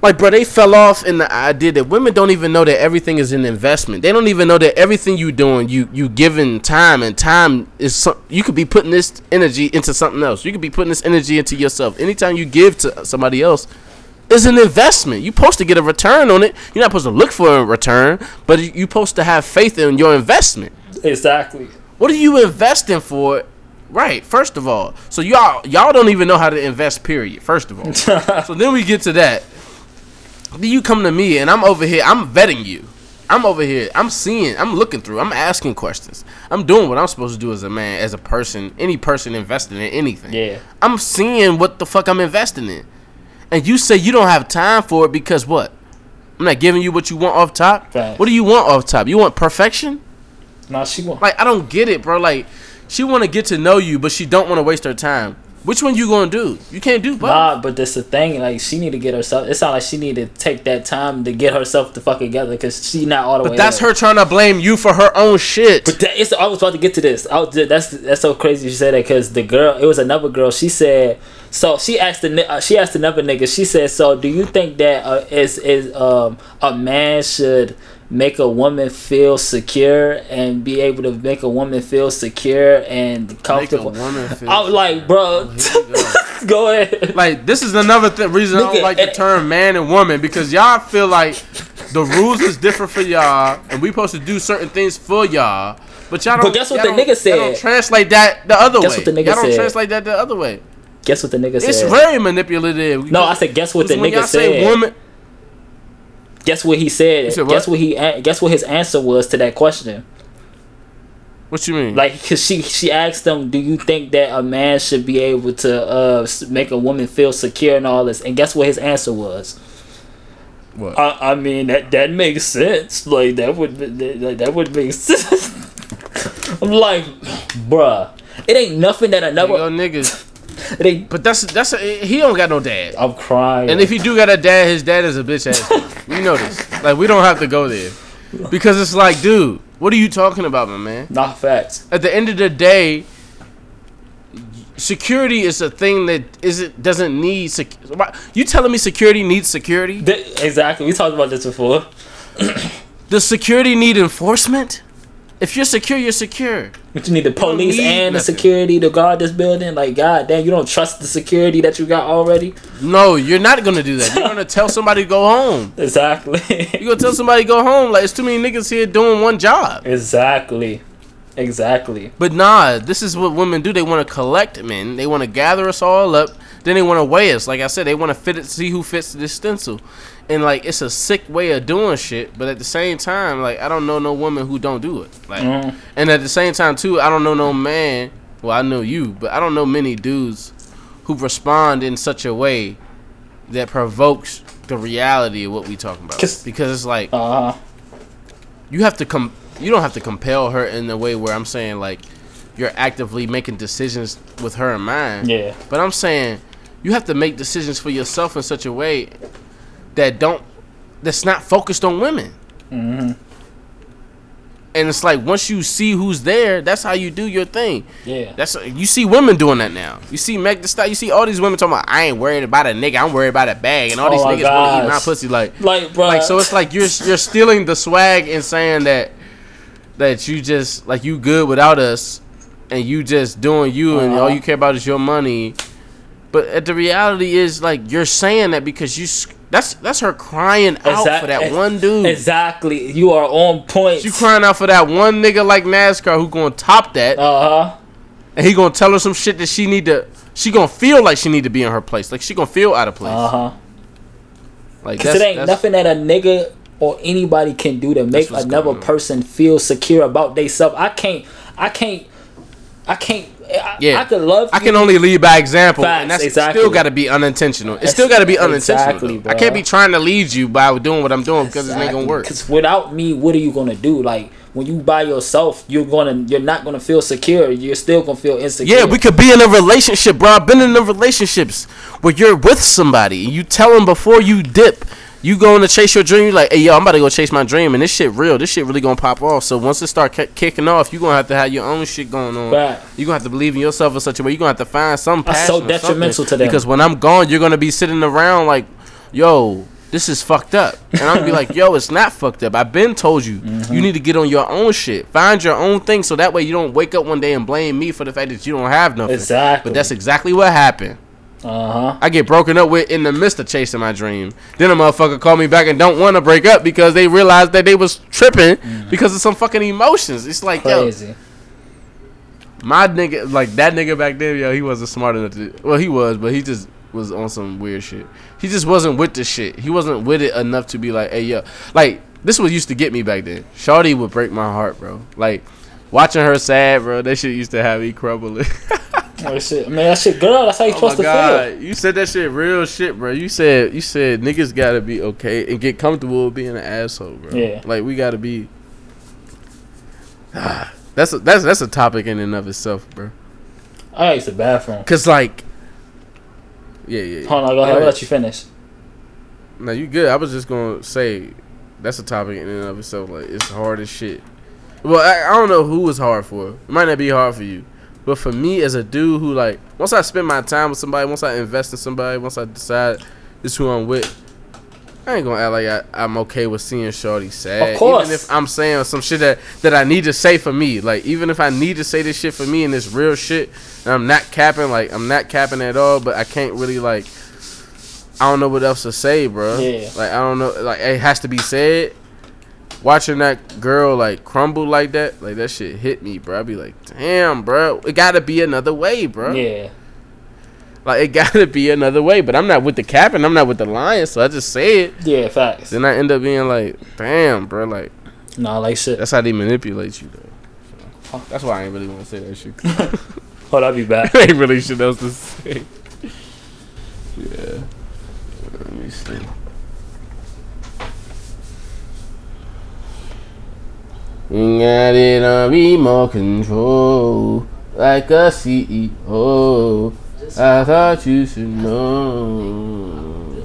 Like, bro, they fell off in the idea that women don't even know that everything is an investment. They don't even know that everything you doing, you you giving time, and time is some, you could be putting this energy into something else. You could be putting this energy into yourself. Anytime you give to somebody else, is an investment. You're supposed to get a return on it. You're not supposed to look for a return, but you're supposed to have faith in your investment.
Exactly.
What are you investing for? Right, first of all. So y'all y'all don't even know how to invest, period. First of all. so then we get to that. Then you come to me and I'm over here, I'm vetting you. I'm over here, I'm seeing, I'm looking through, I'm asking questions. I'm doing what I'm supposed to do as a man, as a person, any person investing in anything.
Yeah.
I'm seeing what the fuck I'm investing in. And you say you don't have time for it because what? I'm not giving you what you want off top. What do you want off top? You want perfection?
Nah, she won't.
Like I don't get it, bro. Like she want to get to know you, but she don't want to waste her time. Which one you gonna do? You can't do both.
Nah, but that's the thing. Like she need to get herself. It sounds like she need to take that time to get herself to fuck together because she not all the way.
but that's
there.
her trying to blame you for her own shit.
But that, it's, I was about to get to this. I was, that's that's so crazy you said that because the girl, it was another girl. She said, so she asked the uh, she asked another nigga. She said, so do you think that uh, is is um a man should make a woman feel secure and be able to make a woman feel secure and comfortable?
woman feel
I was like, bro, oh, go ahead.
like this is another th- reason I don't like the
eh.
term man and woman because y'all feel like the rules is different for y'all and we supposed to do certain things for y'all. But y'all don't.
But guess what the
don't-
nigga
y'all don't translate that the other
Guess
way.
Guess what the nigga
y'all don't
said?
translate that the other way.
Guess what the nigga
It's
said?
It's very manipulative.
no, I said, guess what the nigga
y'all say
said.
woman,
Guess what he said?
said
guess
what?
what he guess what his answer was to that question.
what you mean?
Like, cause she she asked him, "Do you think that a man should be able to uh make a woman feel secure and all this?" And guess what his answer was?
what?
I, I mean that that makes sense. Like that would that, that would make sense. I'm like, bruh, it ain't nothing that another.
niggas.
Ain't.
But that's that's a, he don't got no dad.
I'm crying.
And if he do got a dad, his dad is a bitch ass. we know this. Like we don't have to go there because it's like, dude, what are you talking about, my man?
not facts.
At the end of the day, security is a thing that isn't doesn't need. Sec- you telling me security needs security?
Th- exactly. We talked about this before.
Does security need enforcement? If you're secure, you're secure.
But you need the police
need
and the security to guard this building. Like, god damn, you don't trust the security that you got already.
No, you're not gonna do that. You're gonna tell somebody to go home.
Exactly.
you're gonna tell somebody to go home? Like it's too many niggas here doing one job.
exactly. Exactly.
But nah, this is what women do. They want to collect men. They want to gather us all up. Then they want to weigh us. Like I said, they want to fit it, see who fits this stencil. And like it's a sick way of doing shit. But at the same time, like I don't know no woman who don't do it. Like,
Mm.
and at the same time too, I don't know no man. Well, I know you, but I don't know many dudes who respond in such a way that provokes the reality of what we talking about. Because it's like
Uh
you have to come you don't have to compel her in the way where I'm saying like you're actively making decisions with her in mind.
Yeah.
But I'm saying you have to make decisions for yourself in such a way that don't that's not focused on women.
Mm-hmm.
And it's like once you see who's there, that's how you do your thing.
Yeah.
That's you see women doing that now. You see Meg the Stallion. You see all these women talking about I ain't worried about a nigga. I'm worried about a bag, and all
Oh
these
my
niggas want to eat my pussy. Like,
Like, bro.
like so it's like you're you're stealing the swag and saying that that you just like you good without us, and you just doing you, and all
Uh-huh.
you care about is your money. But uh, the reality is like you're saying that because you. That's that's her crying out for that one dude.
Exactly. You are on point.
She crying out for that one nigga like NASCAR who gonna top that.
Uh huh.
and he gonna tell her some shit that she need to she gonna feel like she need to be in her place like she gonna feel out of place
Uh huh.
like
Cause
that's,
it ain't
that's
nothing that a nigga or anybody can do to make another person feel secure about themselves. I can't. I can't. I can't. I,
yeah
I could love.
I can only lead by example
Facts,
and that's
exactly.
still gotta be unintentional it's still gotta be unintentional
Exactly.
I can't be trying to lead you by doing what I'm doing because it's not gonna work
Because without me, what are you gonna do? Like when you by yourself, you're gonna you're not gonna feel secure. You're still gonna feel insecure.
yeah, we could be in a relationship, bro. I've been in the relationships where you're with somebody and you tell them before you dip, you going to chase your dream. You're like, hey, yo, I'm about to go chase my dream, and this shit real. This shit really gonna pop off. So once it start ki- kicking off, you gonna have to have your own shit going on.
Right.
You gonna have to believe in yourself in such a way. You gonna have to find some
That's so detrimental to them.
Because when I'm gone, you're gonna be sitting around like, yo. This is fucked up, and I'm be like, "Yo, it's not fucked up. I've been told you.
Mm-hmm.
You need to get on your own shit. Find your own thing, so that way you don't wake up one day and blame me for the fact that you don't have nothing.
Exactly.
But that's exactly what happened.
Uh huh.
I get broken up with in the midst of chasing my dream. Then a motherfucker call me back and don't want to break up because they realized that they was tripping because of some fucking emotions. It's like, yo,
Mm-hmm.
My nigga, like that nigga back then, yo, he wasn't smart enough to. Well, he was, but he just was on some weird shit. He just wasn't with the shit. He wasn't with it enough to be like, hey, yo, like this was used to get me back then. Shawty would break my heart, bro. Like watching her sad, bro. That shit used to have me crumbling.
Shit, man, that shit girl. That's how you
Oh
supposed to
god,
feel.
you said that shit real shit, bro. You said you said niggas gotta be okay and get comfortable with being an asshole, bro.
Yeah.
like we gotta be. Ah, that's a, that's that's a topic in and of itself, bro.
I use the bathroom.
Cause like, yeah, yeah. yeah.
Hold on, go ahead. I'll let you finish.
No, you good. I was just gonna say that's a topic in and of itself. Like it's hard as shit. Well, I, I don't know who it's hard for. It might not be hard for you, but for me as a dude who like once I spend my time with somebody, once I invest in somebody, once I decide this who I'm with, I ain't gonna act like I, I'm okay with seeing Shorty sad.
Of course.
even if I'm saying some shit that that I need to say for me. Like even if I need to say this shit for me and it's real shit, and I'm not capping. Like I'm not capping at all, but I can't really like. I don't know what else to say, bro.
Yeah.
Like I don't know. Like it has to be said. Watching that girl like crumble like that, like that shit hit me, bro. I be like, damn, bro. It gotta be another way, bro.
Yeah.
Like it gotta be another way. But I'm not with the cap and I'm not with the lion, so I just say it.
Yeah, facts.
Then I end up being like, damn, bro. Like
Nah, like shit.
that's how they manipulate you, though. So, that's why I ain't really want to say that shit.
Oh, Hold, I'll be back.
ain't really shit else to say. Yeah. Let me see. You got it on remote control, like a CEO. I thought you should know.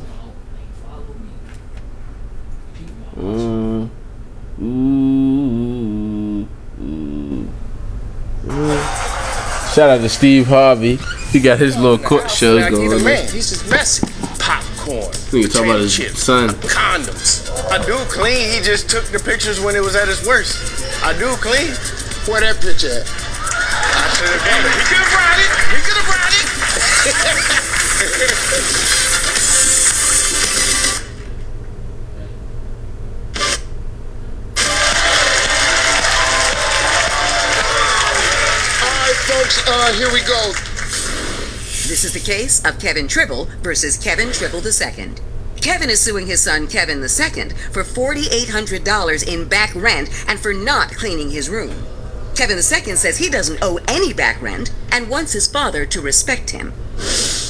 Mm. Ooh. Ooh. Shout out to Steve Harvey. He got his little court shows
Like, he's
going.
a man. He's just messy. Popcorn.
Nigga talk about his
chips,
son.
Condoms. I do clean. He just took the pictures when it was at his worst. I do clean. Where that picture at? I should have done it. He could have brought it. He could have brought it. All right, folks. Uh, here we go.
This is the case of Kevin Tribble versus Kevin Tribble II. Kevin is suing his son Kevin II for $4,800 in back rent and for not cleaning his room. Kevin II says he doesn't owe any back rent and wants his father to respect him.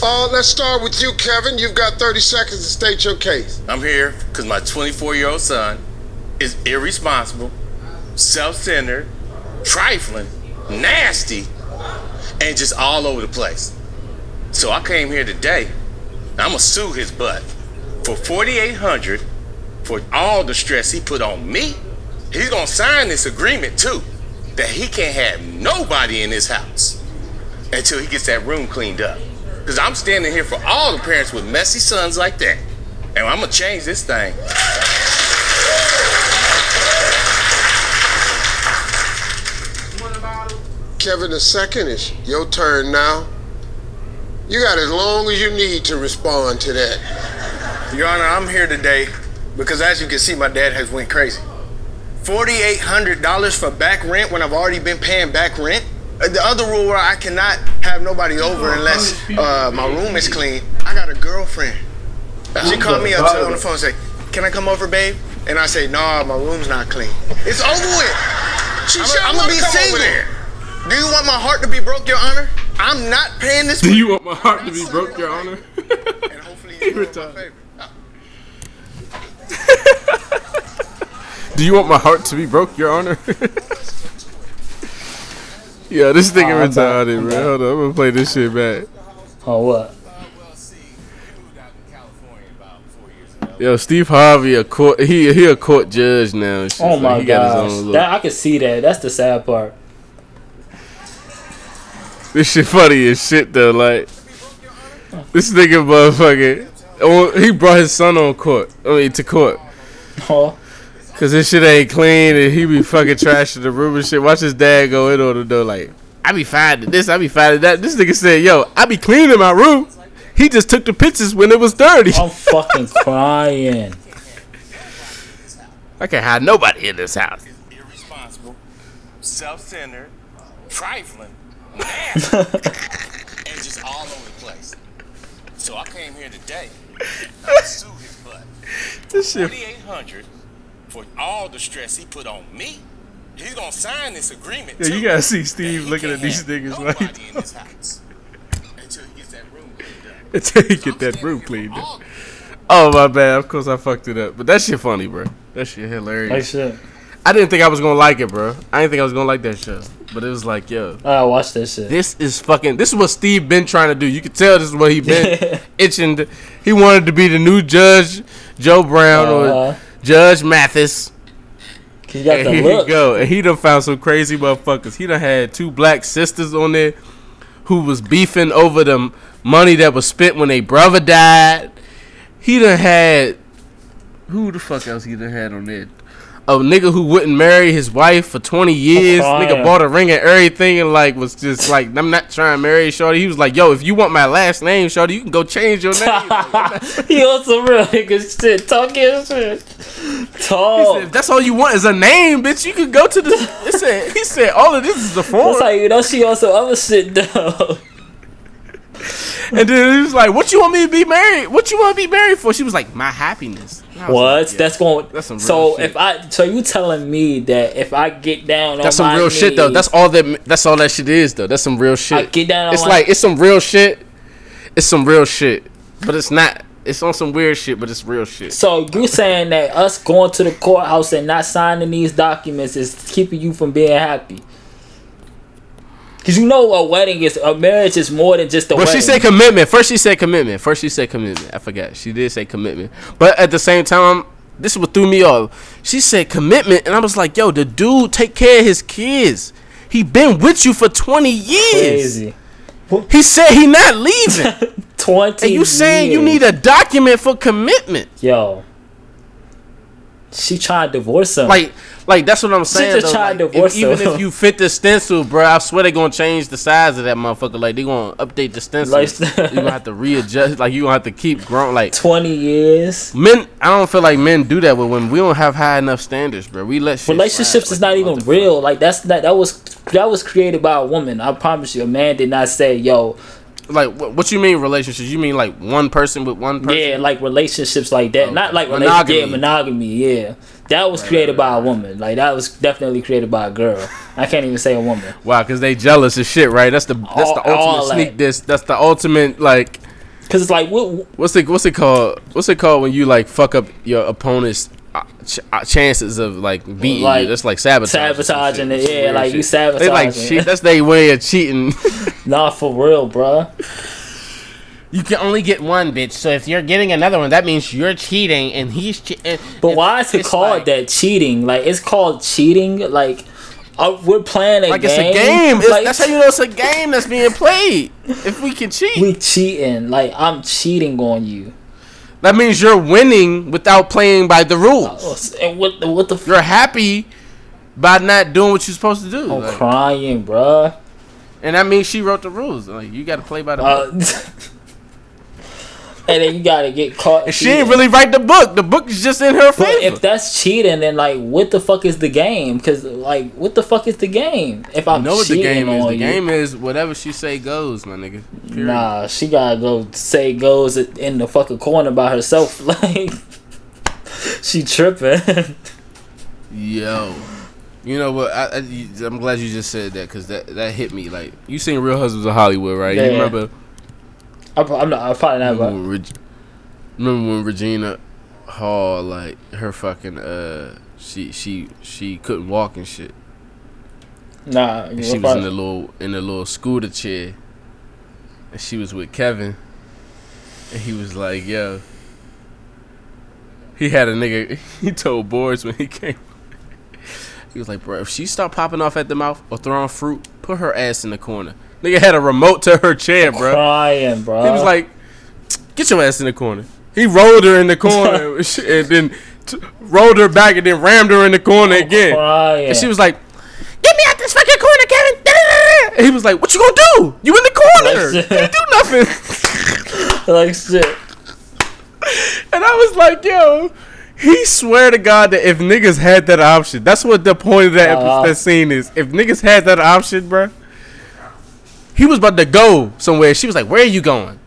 Uh, let's start with you, Kevin. You've got 30 seconds to state your case.
I'm here because my 24 year old son is irresponsible, self centered, trifling, nasty, and just all over the place. So I came here today. I'm gonna sue his butt for 4,800 for all the stress he put on me. He's gonna sign this agreement too that he can't have nobody in his house until he gets that room cleaned up. Because I'm standing here for all the parents with messy sons like that. And I'm to change this thing.
Kevin, the second is your turn now. You got as long as you need to respond to that.
Your Honor, I'm here today because as you can see, my dad has went crazy. $4,800 for back rent when I've already been paying back rent? Uh, The other rule where I cannot have nobody over unless uh, my room is clean. I got a girlfriend. She called me up on the phone and say, can I come over, babe? And I say, nah, my room's not clean. It's over with.
She
I'm, I'm gonna be single.
there.
Do you want my heart to be broke, Your Honor? I'm not paying this.
Do you want my heart to be broke, Your Honor?
And hopefully you know my
Do you want my heart to be broke, Your Honor? yeah, this thing
Oh, I'm
retarded,
I'm
bro.
back.
Hold on, I'm gonna play this shit back.
Oh what?
Yo, Steve Harvey a court. He he a court judge now.
Oh my
he got
gosh. That I can see that. That's the sad part.
This shit funny as shit though. Like this nigga motherfucker. Oh, he brought his son on court. I mean to court.
Oh,
Cause this shit ain't clean and he be fucking trashing the room and shit. Watch his dad go in on the door like, I be finding this, I be finding that. This nigga said, yo, I be cleaning my room. He just took the pictures when it was dirty.
I'm fucking crying.
I can't have nobody in this house.
irresponsible, self-centered, trifling, nasty, and just all over the place. So I came here today to sue his butt.
This shit.
4800 for all the stress he put on me. He's gonna sign this agreement.
Yeah, you gotta see Steve looking at these
have
niggas
nobody
like
in his house until he gets that room cleaned up.
until he
So
get
I'm
that room cleaned up. Oh my bad. Of course I fucked it up. But that shit funny, bro. That shit
Like
hilarious.
shit.
I didn't think I was gonna like it, bro. I didn't think I was gonna like that show. But it was like, yo,
I watch this shit.
this is fucking. This is what Steve been trying to do. You can tell this is what he been itching. To, he wanted to be the new Judge Joe Brown or
Uh,
Judge Mathis.
he got
And
the
here
look.
you go. And he done found some crazy motherfuckers. He done had two black sisters on there who was beefing over the money that was spent when they brother died. He done had who the fuck else he done had on there? A nigga who wouldn't marry his wife for 20 years.
crying.
Nigga bought a ring and everything and like was just like, I'm not trying to marry Shorty. He was like, yo, if you want my last name, Shorty, you can go change your name. Like,
he on some real nigga shit. Talking shit.
He
Talk.
said, if that's all you want is a name, bitch, you could go to the. It said, he said, all of this is a form.
That's how you know she on some other shit though.
And then he was like, "What you want me to be married? What you want to be married for?" She was like, "My happiness." And I was
What?
like, yeah.
That's going.
That's some real
so
shit.
if I, so you telling me that if I get down
That's
on
some
my
real shit though. That's all that. That's all that shit is though. That's some real shit.
I get down on
It's
my-
like it's some real shit. It's some real shit, but it's not. It's on some weird shit, but it's real shit.
So you saying that us going to the courthouse and not signing these documents is keeping you from being happy? Cause you know a wedding is a marriage is more than just a
But
wedding.
she said commitment. First she said commitment. First she said commitment. I forgot. She did say commitment. But at the same time, this is what threw me off. She said commitment, and I was like, "Yo, the dude take care of his kids. He been with you for twenty years.
crazy.
He said he not leaving."
Twenty.
And you saying you need a document for commitment?
yo? She tried to divorce him.
Like, like that's what I'm saying.
just
though.
trying to
Like,
divorce
if, even if you fit the stencil, bro, I swear they gonna change the size of that motherfucker. Like they gonna update the stencil.
Like-
you gonna have to readjust. Like you gonna have to keep growing. Like
twenty years.
men, I don't feel like men do that with women. We don't have high enough standards, bro. We let shit
Relationships
slide.
is
Like,
not even real. Like that's not that was that was created by a woman. I promise you. A man did not say, "Yo?
Like what, what you mean relationships? You mean like one person with one person?
yeah, like relationships like that. Not like monogamy.
Monogamy.
Yeah, monogamy. Yeah, that was created by a woman. Like that was definitely created by a girl. I can't even say a woman.
Wow, because they jealous as shit, right? That's the that's
All-
the ultimate
that.
sneak. This that's the ultimate like
Cause it's like what,
What's it What's it called? What's it called when you like fuck up your opponent's ch- uh, chances of like beating
Like,
you? That's like sabotage.
sabotaging it, yeah,
weird
like you
shit. They like
sabotaging
cheat. That's their way of cheating.
nah for real, bruh.
you can only get one, bitch. So if you're getting another one, that means you're cheating and he's cheating.
But why is it called that cheating? Like it's called cheating. Like uh, we're playing a
Like
game.
it's a game. It's-
Like,
that's how you know it's a game that's being played. If we can cheat,
we cheating. Like I'm cheating on you.
That means you're winning without playing by the rules.
Oh, And what the what the f-
You're happy by not doing what you're supposed to do.
I'm
Like,
crying, bruh.
and that means she wrote the rules. Like you got to play by the.
Uh, and then you gotta get caught.
She
didn't
really write the book. The book is just in her
But
favor.
if that's cheating, then like, what the fuck is the game? Because like, what the fuck is the game? If I'm
You know what the
cheating
game is? The
you,
game is whatever she say goes, my nigga. Period.
nah, she gotta go say goes in the fucking corner by herself. Like, she tripping.
Yo. You know what? I, I, am glad you just said that because that, that hit me. Like, you seen Real Husbands of Hollywood, right?
Yeah.
You remember,
I'm, I'm not. I'm probably not.
remember, Reg- remember when Regina Hall, like, her fucking, uh, she she she couldn't walk and shit.
nah,
And she was in the little in the little scooter chair, and she was with Kevin, and he was like, "Yo." He had a nigga. He told Boris when he came. He was like, "Bro, if she start popping off at the mouth or throwing fruit, put her ass in the corner." Nigga had a remote to her chair, bro.
crying, bro.
He was like, "Get your ass in the corner." He rolled her in the corner and then t- rolled her back and then rammed her in the corner again.
crying.
And she was like, "Get me out this fucking corner, Kevin!" And he was like, "What you gonna do? You in the corner? Can't do nothing."
like shit.
and I was like, "Yo." He swear to God that if niggas had that option, that's what the point of that,
Uh-huh.
that scene is. If niggas had that option, bruh, he was about to go somewhere. She was like, "Where are you going?"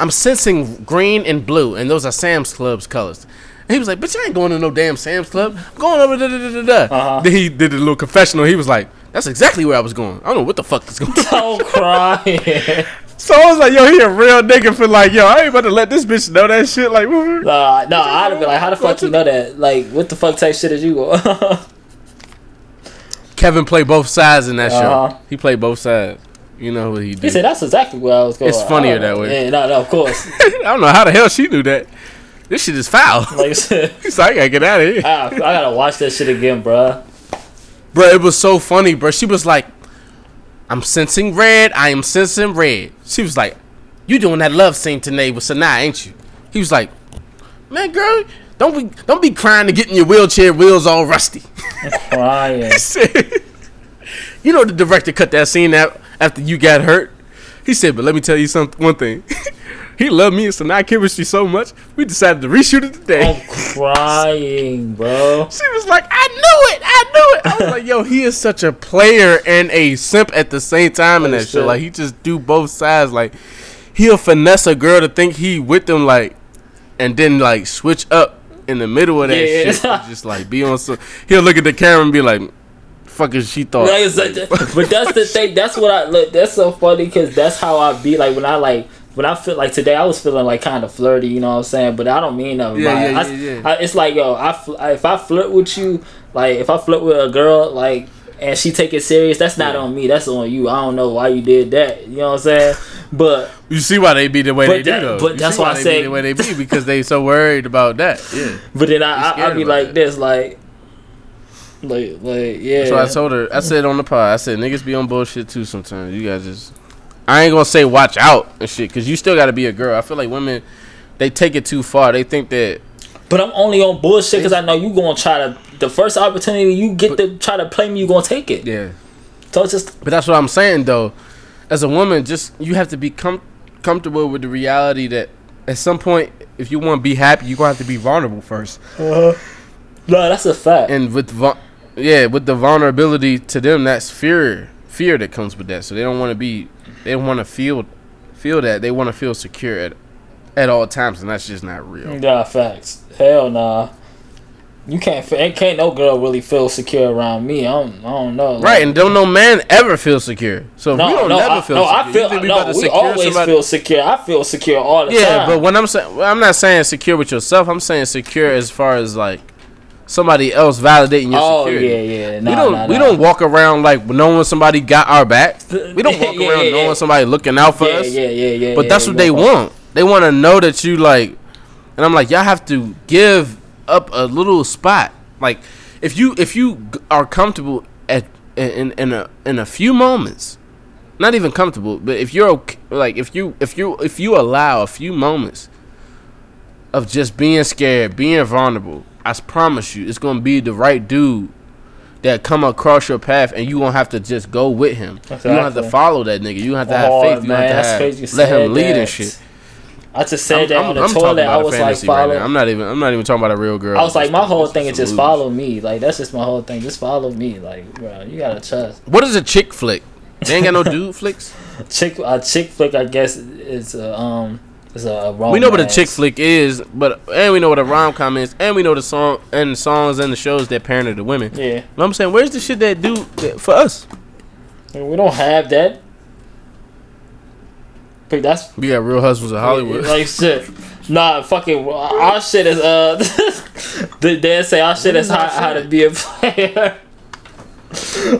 I'm sensing green and blue, and those are Sam's Club's colors. And he was like, "Bitch, I ain't going to no damn Sam's Club. I'm going over da da da da da."
Uh-huh.
Then he did a little confessional. He was like, "That's exactly where I was going. I don't know what the fuck is going on."
I'm crying.
so I was like, "Yo, he a real nigga for like, yo, I ain't about to let this bitch know that shit." Like.
Nah, nah, I'd have been like, how the fuck you know that? Like, what the fuck type shit is you? Going?
Kevin played both sides in that
Uh-huh.
show. He played both sides. You know what he did.
he said that's exactly what I was going.
It's funnier that way.
Yeah, no, no, of course.
I don't know how the hell she knew that. This shit is foul.
like I said,
He's like, I gotta get out of here.
I, I gotta watch that shit again, bruh.
Bro, it was so funny, bro. She was like, I'm sensing red. I am sensing red. She was like, You doing that love scene tonight with Sanaa, ain't you? He was like, Man, girl, don't be don't be crying to get in your wheelchair, wheels all rusty.
Crying.
You know the director cut that scene out after you got hurt. He said, But let me tell you something one thing. he loved me and Sanaa chemistry so much, we decided to reshoot it today.
I'm crying, bro.
She was like, I knew it, I knew it. I was like, yo, he is such a player and a simp at the same time in that show.
Understood.
Like he just do both sides. Like he'll finesse a girl to think he with them, like, and then like switch up in the middle of that
Yeah.
shit. Just like be on some. He'll look at the camera and be like, "Fuck she thought?"
Like, it's like- but that's the thing. That's what I look. That's so funny because that's how I be. Like when I like when I feel like today, I was feeling like kind of flirty. You know what I'm saying? But I don't mean nothing.
Yeah,
by it.
yeah,
I-
yeah, yeah.
I- it's like yo, I fl- if I flirt with you, like if I flirt with a girl, like. And she take it serious. That's not on me. That's on you. I don't know why you did that. You know what I'm saying? But
You see why they be the way they
that-
do, though.
but
You
that's
see
why I
they
say-
be the way they be because they so worried about that. Yeah.
but then I I, I be like
that.
this, like, like like yeah.
That's why I told her. I said on the pod. I said niggas be on bullshit too sometimes. You guys just. I ain't gonna say watch out and shit because you still gotta be a girl. I feel like women, they take it too far. They think that
But I'm only on bullshit because I know you gonna try to. The first opportunity you get to try to play me, you gonna take it.
yeah.
So it's just
But that's what I'm saying though. As a woman, just you have to be com- comfortable with the reality that at some point, if you want to be happy, you gonna have to be vulnerable first. Uh-huh.
no, that's a fact.
And with vul- yeah, with the vulnerability to them, that's fear, fear that comes with that. So they don't want to be, they don't want to feel, feel that. They want to feel secure at, at all times, and that's just not real.
yeah, facts. Hell nah. You can't. Ain't can't no girl really feel secure around me. I don't. I don't know. like-
Right, and don't no man ever feel secure. So
No,
we don't
no,
never
I,
feel
no.
secure.
I feel
we
no. We
secure
always
somebody-
feel secure. I feel secure all the
Yeah,
time.
Yeah, but when I'm saying, well, I'm not saying secure with yourself. I'm saying secure as far as like somebody else validating your
oh
security.
yeah, yeah. Nah,
we don't
nah,
we
nah.
don't walk around like knowing somebody got our back. We don't walk
Yeah,
around
yeah,
knowing
yeah.
somebody looking out for us.
yeah, yeah, yeah.
But that's what they want. They want to know that you like, and I'm like, y'all have to give up a little spot. Like, if you if you are comfortable at in in a in a few moments, not even comfortable, but if you're okay, like if you if you if you allow a few moments of just being scared, being vulnerable, I promise you, it's gonna be the right dude that come across your path, and you gonna have to just go with him. You don't have to follow that nigga. You don't have to have
Oh,
faith. You
man,
have to
crazy.
have, let him lead
that.
and shit.
I just said
I'm,
that
I'm-
on the
I'm
toilet. I was like,
fantasy right
follow.
I'm not even. I'm not even talking about a real girl.
I was like, my whole thing is just follow me. Like that's just my whole thing. Just follow me. Like, bro, you gotta trust.
What is a chick flick? They ain't got no dude flicks.
Chick, a chick flick, I guess, is a um, is a.
We know what a chick flick is, but and we know what a rom com is, and we know the song and the songs and the shows that parent the women.
Yeah,
But I'm saying, where's the shit that do that for us?
we don't have that. But that's
We got Real Husbands of Hollywood.
Like shit. Nah, fucking our shit is uh. they they say our shit is how, how to be a player.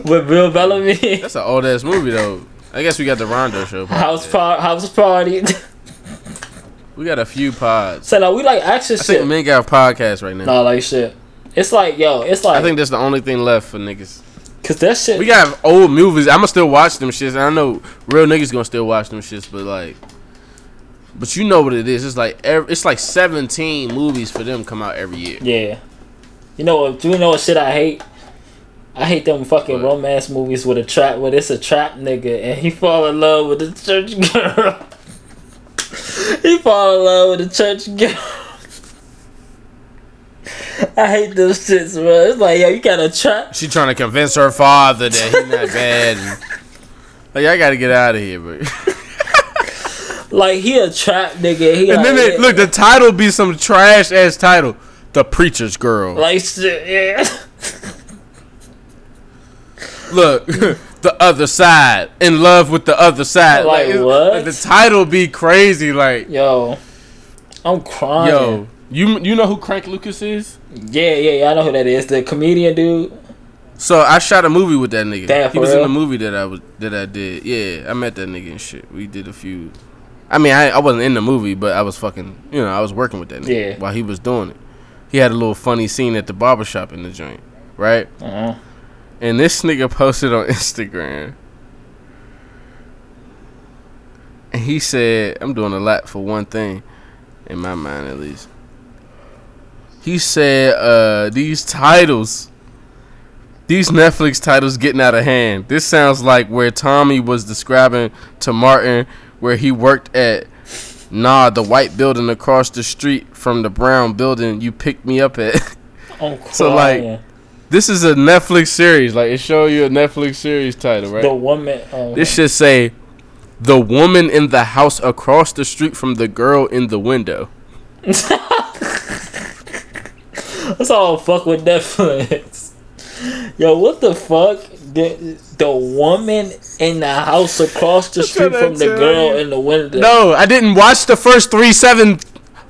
With Bill Bellamy,
That's an old ass movie though. I guess we got the Rondo show.
house par- house party.
We got a few pods.
so now we like action
I think
shit.
men got a podcast right now.
Nah, like shit. It's like yo, it's like
I think that's the only thing left for niggas.
cause that shit.
We got old movies. I'ma still watch them shits. and I know real niggas gonna still watch them shits, but like, but you know what it is. It's like every, it's like seventeen movies for them come out every year.
Yeah. You know what? Do you know what shit I hate? I hate them fucking
What?
romance movies with a trap, where it's a trap nigga and he fall in love with the church girl. He fall in love with a church girl. I hate those shits, bro. It's like, yo, you got a trap.
She trying to convince her father that he not bad. And, like I gotta get out of here, bro.
Like, he a trap nigga. He
And
like,
then they,
yeah,
look, the title be some trash ass title. The preacher's girl.
Like, shit, yeah.
Look, the other side. In love with the other side.
Like,
it-
what?
the title be crazy. Like,
Yo, I'm crying.
yo, you you know who Crank Lucas is?
Yeah, yeah, yeah. I know who that is. The comedian dude.
So I shot a movie with that nigga.
Damn,
he was in the movie that I was that I did. Yeah, I met that nigga and shit. We did a few. I mean, I, I wasn't in the movie, but I was fucking. You know, I was working with that nigga
Yeah.
while he was doing it. He had a little funny scene at the barbershop in the joint, right?
Uh-huh.
And this nigga posted on Instagram. And he said, I'm doing a lot for one thing, in my mind at least. He said, uh, these titles, these Netflix titles getting out of hand. This sounds like where Tommy was describing to Martin where he worked at Nah, the white building across the street from the brown building you picked me up at.
I'm.
So, like, this is a Netflix series. Like it show you a Netflix series title, right?
the woman. Um,
This should say, "The woman in the house across the street from the girl in the window."
That's all fuck with Netflix. Yo, what the fuck? The, the woman in the house across the street from the girl
you.
in the window.
No, I didn't watch the first three, seven,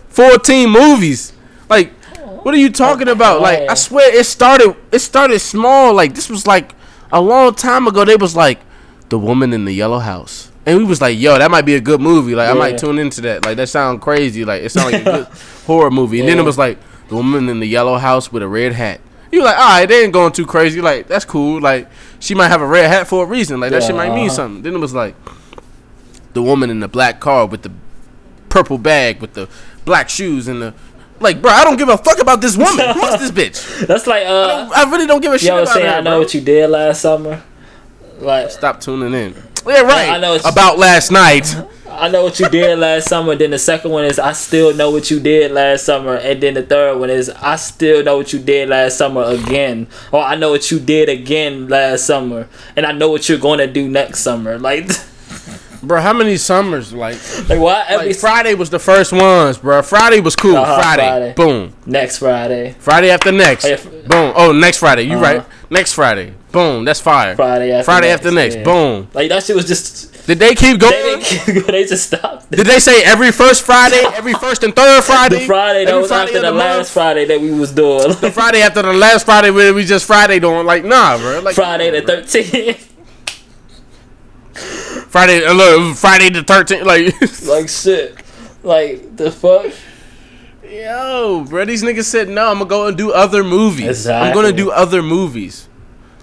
fourteen movies. Like, what are you talking oh, about? Like, I swear it started. It started small. Like this was like a long time ago. They was like, "The woman in the yellow house." And we was like, yo, that might be a good movie. Like, I might tune into that. Like, that sound crazy. Like, it sound like a good horror movie. And then it was like, the woman in the yellow house with a red hat. You like, all right, they ain't going too crazy. Like, that's cool. Like, she might have a red hat for a reason. Like, that shit might mean something. Then it was like, the woman in the black car with the purple bag with the black shoes and the like, bro, I don't give a fuck about this woman. Who's this bitch?
That's like uh.
I really don't give a shit about
saying
her.
I know
bro.
what you did last summer. Like
Stop tuning in. Yeah, right.
I know
about last night.
I know what you did last summer. Then the second one is I still know what you did last summer, and then the third one is I still know what you did last summer again, or I know what you did again last summer, and I know what you're gonna do next summer. Like
bro. How many summers? Like,
Like why every
like Friday was the first ones, bro. Friday was cool.
Uh-huh,
Friday,
Friday.
boom.
next Friday,
Friday after next,
Oh, yeah,
boom. Oh, next Friday. You
Uh-huh.
right? Next Friday, boom. That's fire.
Friday after
Friday
next,
after next,
yeah.
boom.
like that shit was just
Did they keep
they
going?
didn't they just stopped.
Did they say every first Friday, every first and third Friday?
The Friday that was
Friday
after
of
the, last
month?
Friday that we was doing.
The Friday after the last Friday where we just Friday doing like nah, bro. Like
Friday the thirteenth.
Friday, uh, look, Friday the thirteenth. Like,
like shit. Like the fuck.
yo, bro, these niggas said no. I'm gonna go and do other movies. I'm gonna do other movies.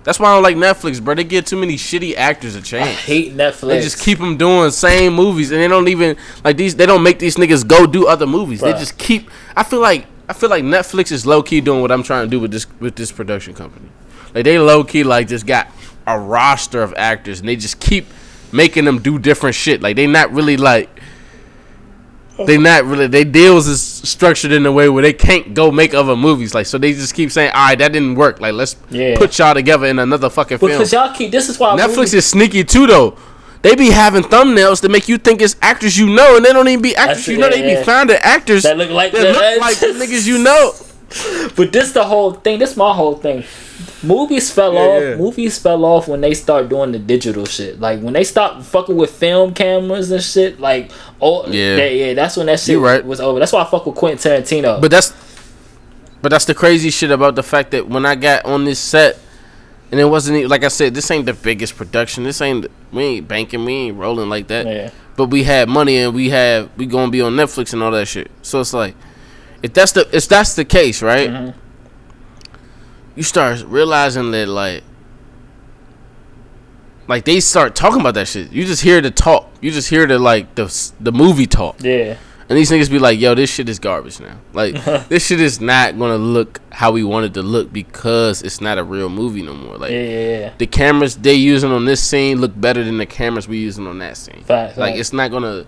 That's why I don't like Netflix, bro. They get too many shitty actors a chance.
hate Netflix.
They just keep them doing same movies, and they don't even like these. They don't make these niggas go do other movies. They just keep. I feel like I feel like Netflix is low key doing what I'm trying to do with this with this production company. Like they low key like just got a roster of actors, and they just keep making them do different shit. Like they not really like. Oh. They not really. They deals is structured in a way where they can't go make other movies. Like so, they just keep saying, "All right, that didn't work. Like let's
Yeah.
put y'all together in another fucking film."
because y'all keep. This is why
Netflix
movies-
is sneaky too, though. They be having thumbnails to make you think it's actors you know, and they don't even be actors
That's-
you know.
yeah,
They
yeah.
be finding actors
That look like
that
the-
look like the niggas you know.
But this the whole thing. This my whole thing. Movies fell
Yeah,
off.
yeah.
Movies fell off when they start doing the digital shit. Like when they stopped fucking with film cameras and shit. Like oh
Yeah.
yeah, yeah. That's when that shit
You right.
was over. That's why I fuck with Quentin Tarantino.
But that's, but that's the crazy shit about the fact that when I got on this set, and it wasn't even, like I said, this ain't the biggest production. This ain't we ain't banking, we ain't rolling like that.
yeah,
But we had money and we have we gonna be on Netflix and all that shit. So it's like, if that's the if that's the case, right?
Mhm.
You start realizing that like, like they start talking about that shit. You just hear the talk. You just hear the like the the movie talk,
yeah.
and these niggas be like, "Yo, this shit is garbage now. Like this shit is not gonna look how we wanted to look because it's not a real movie no more. Like
Yeah, yeah, yeah.
the cameras they using on this scene look better than the cameras we using on that scene.
Fact,
Like it's not gonna,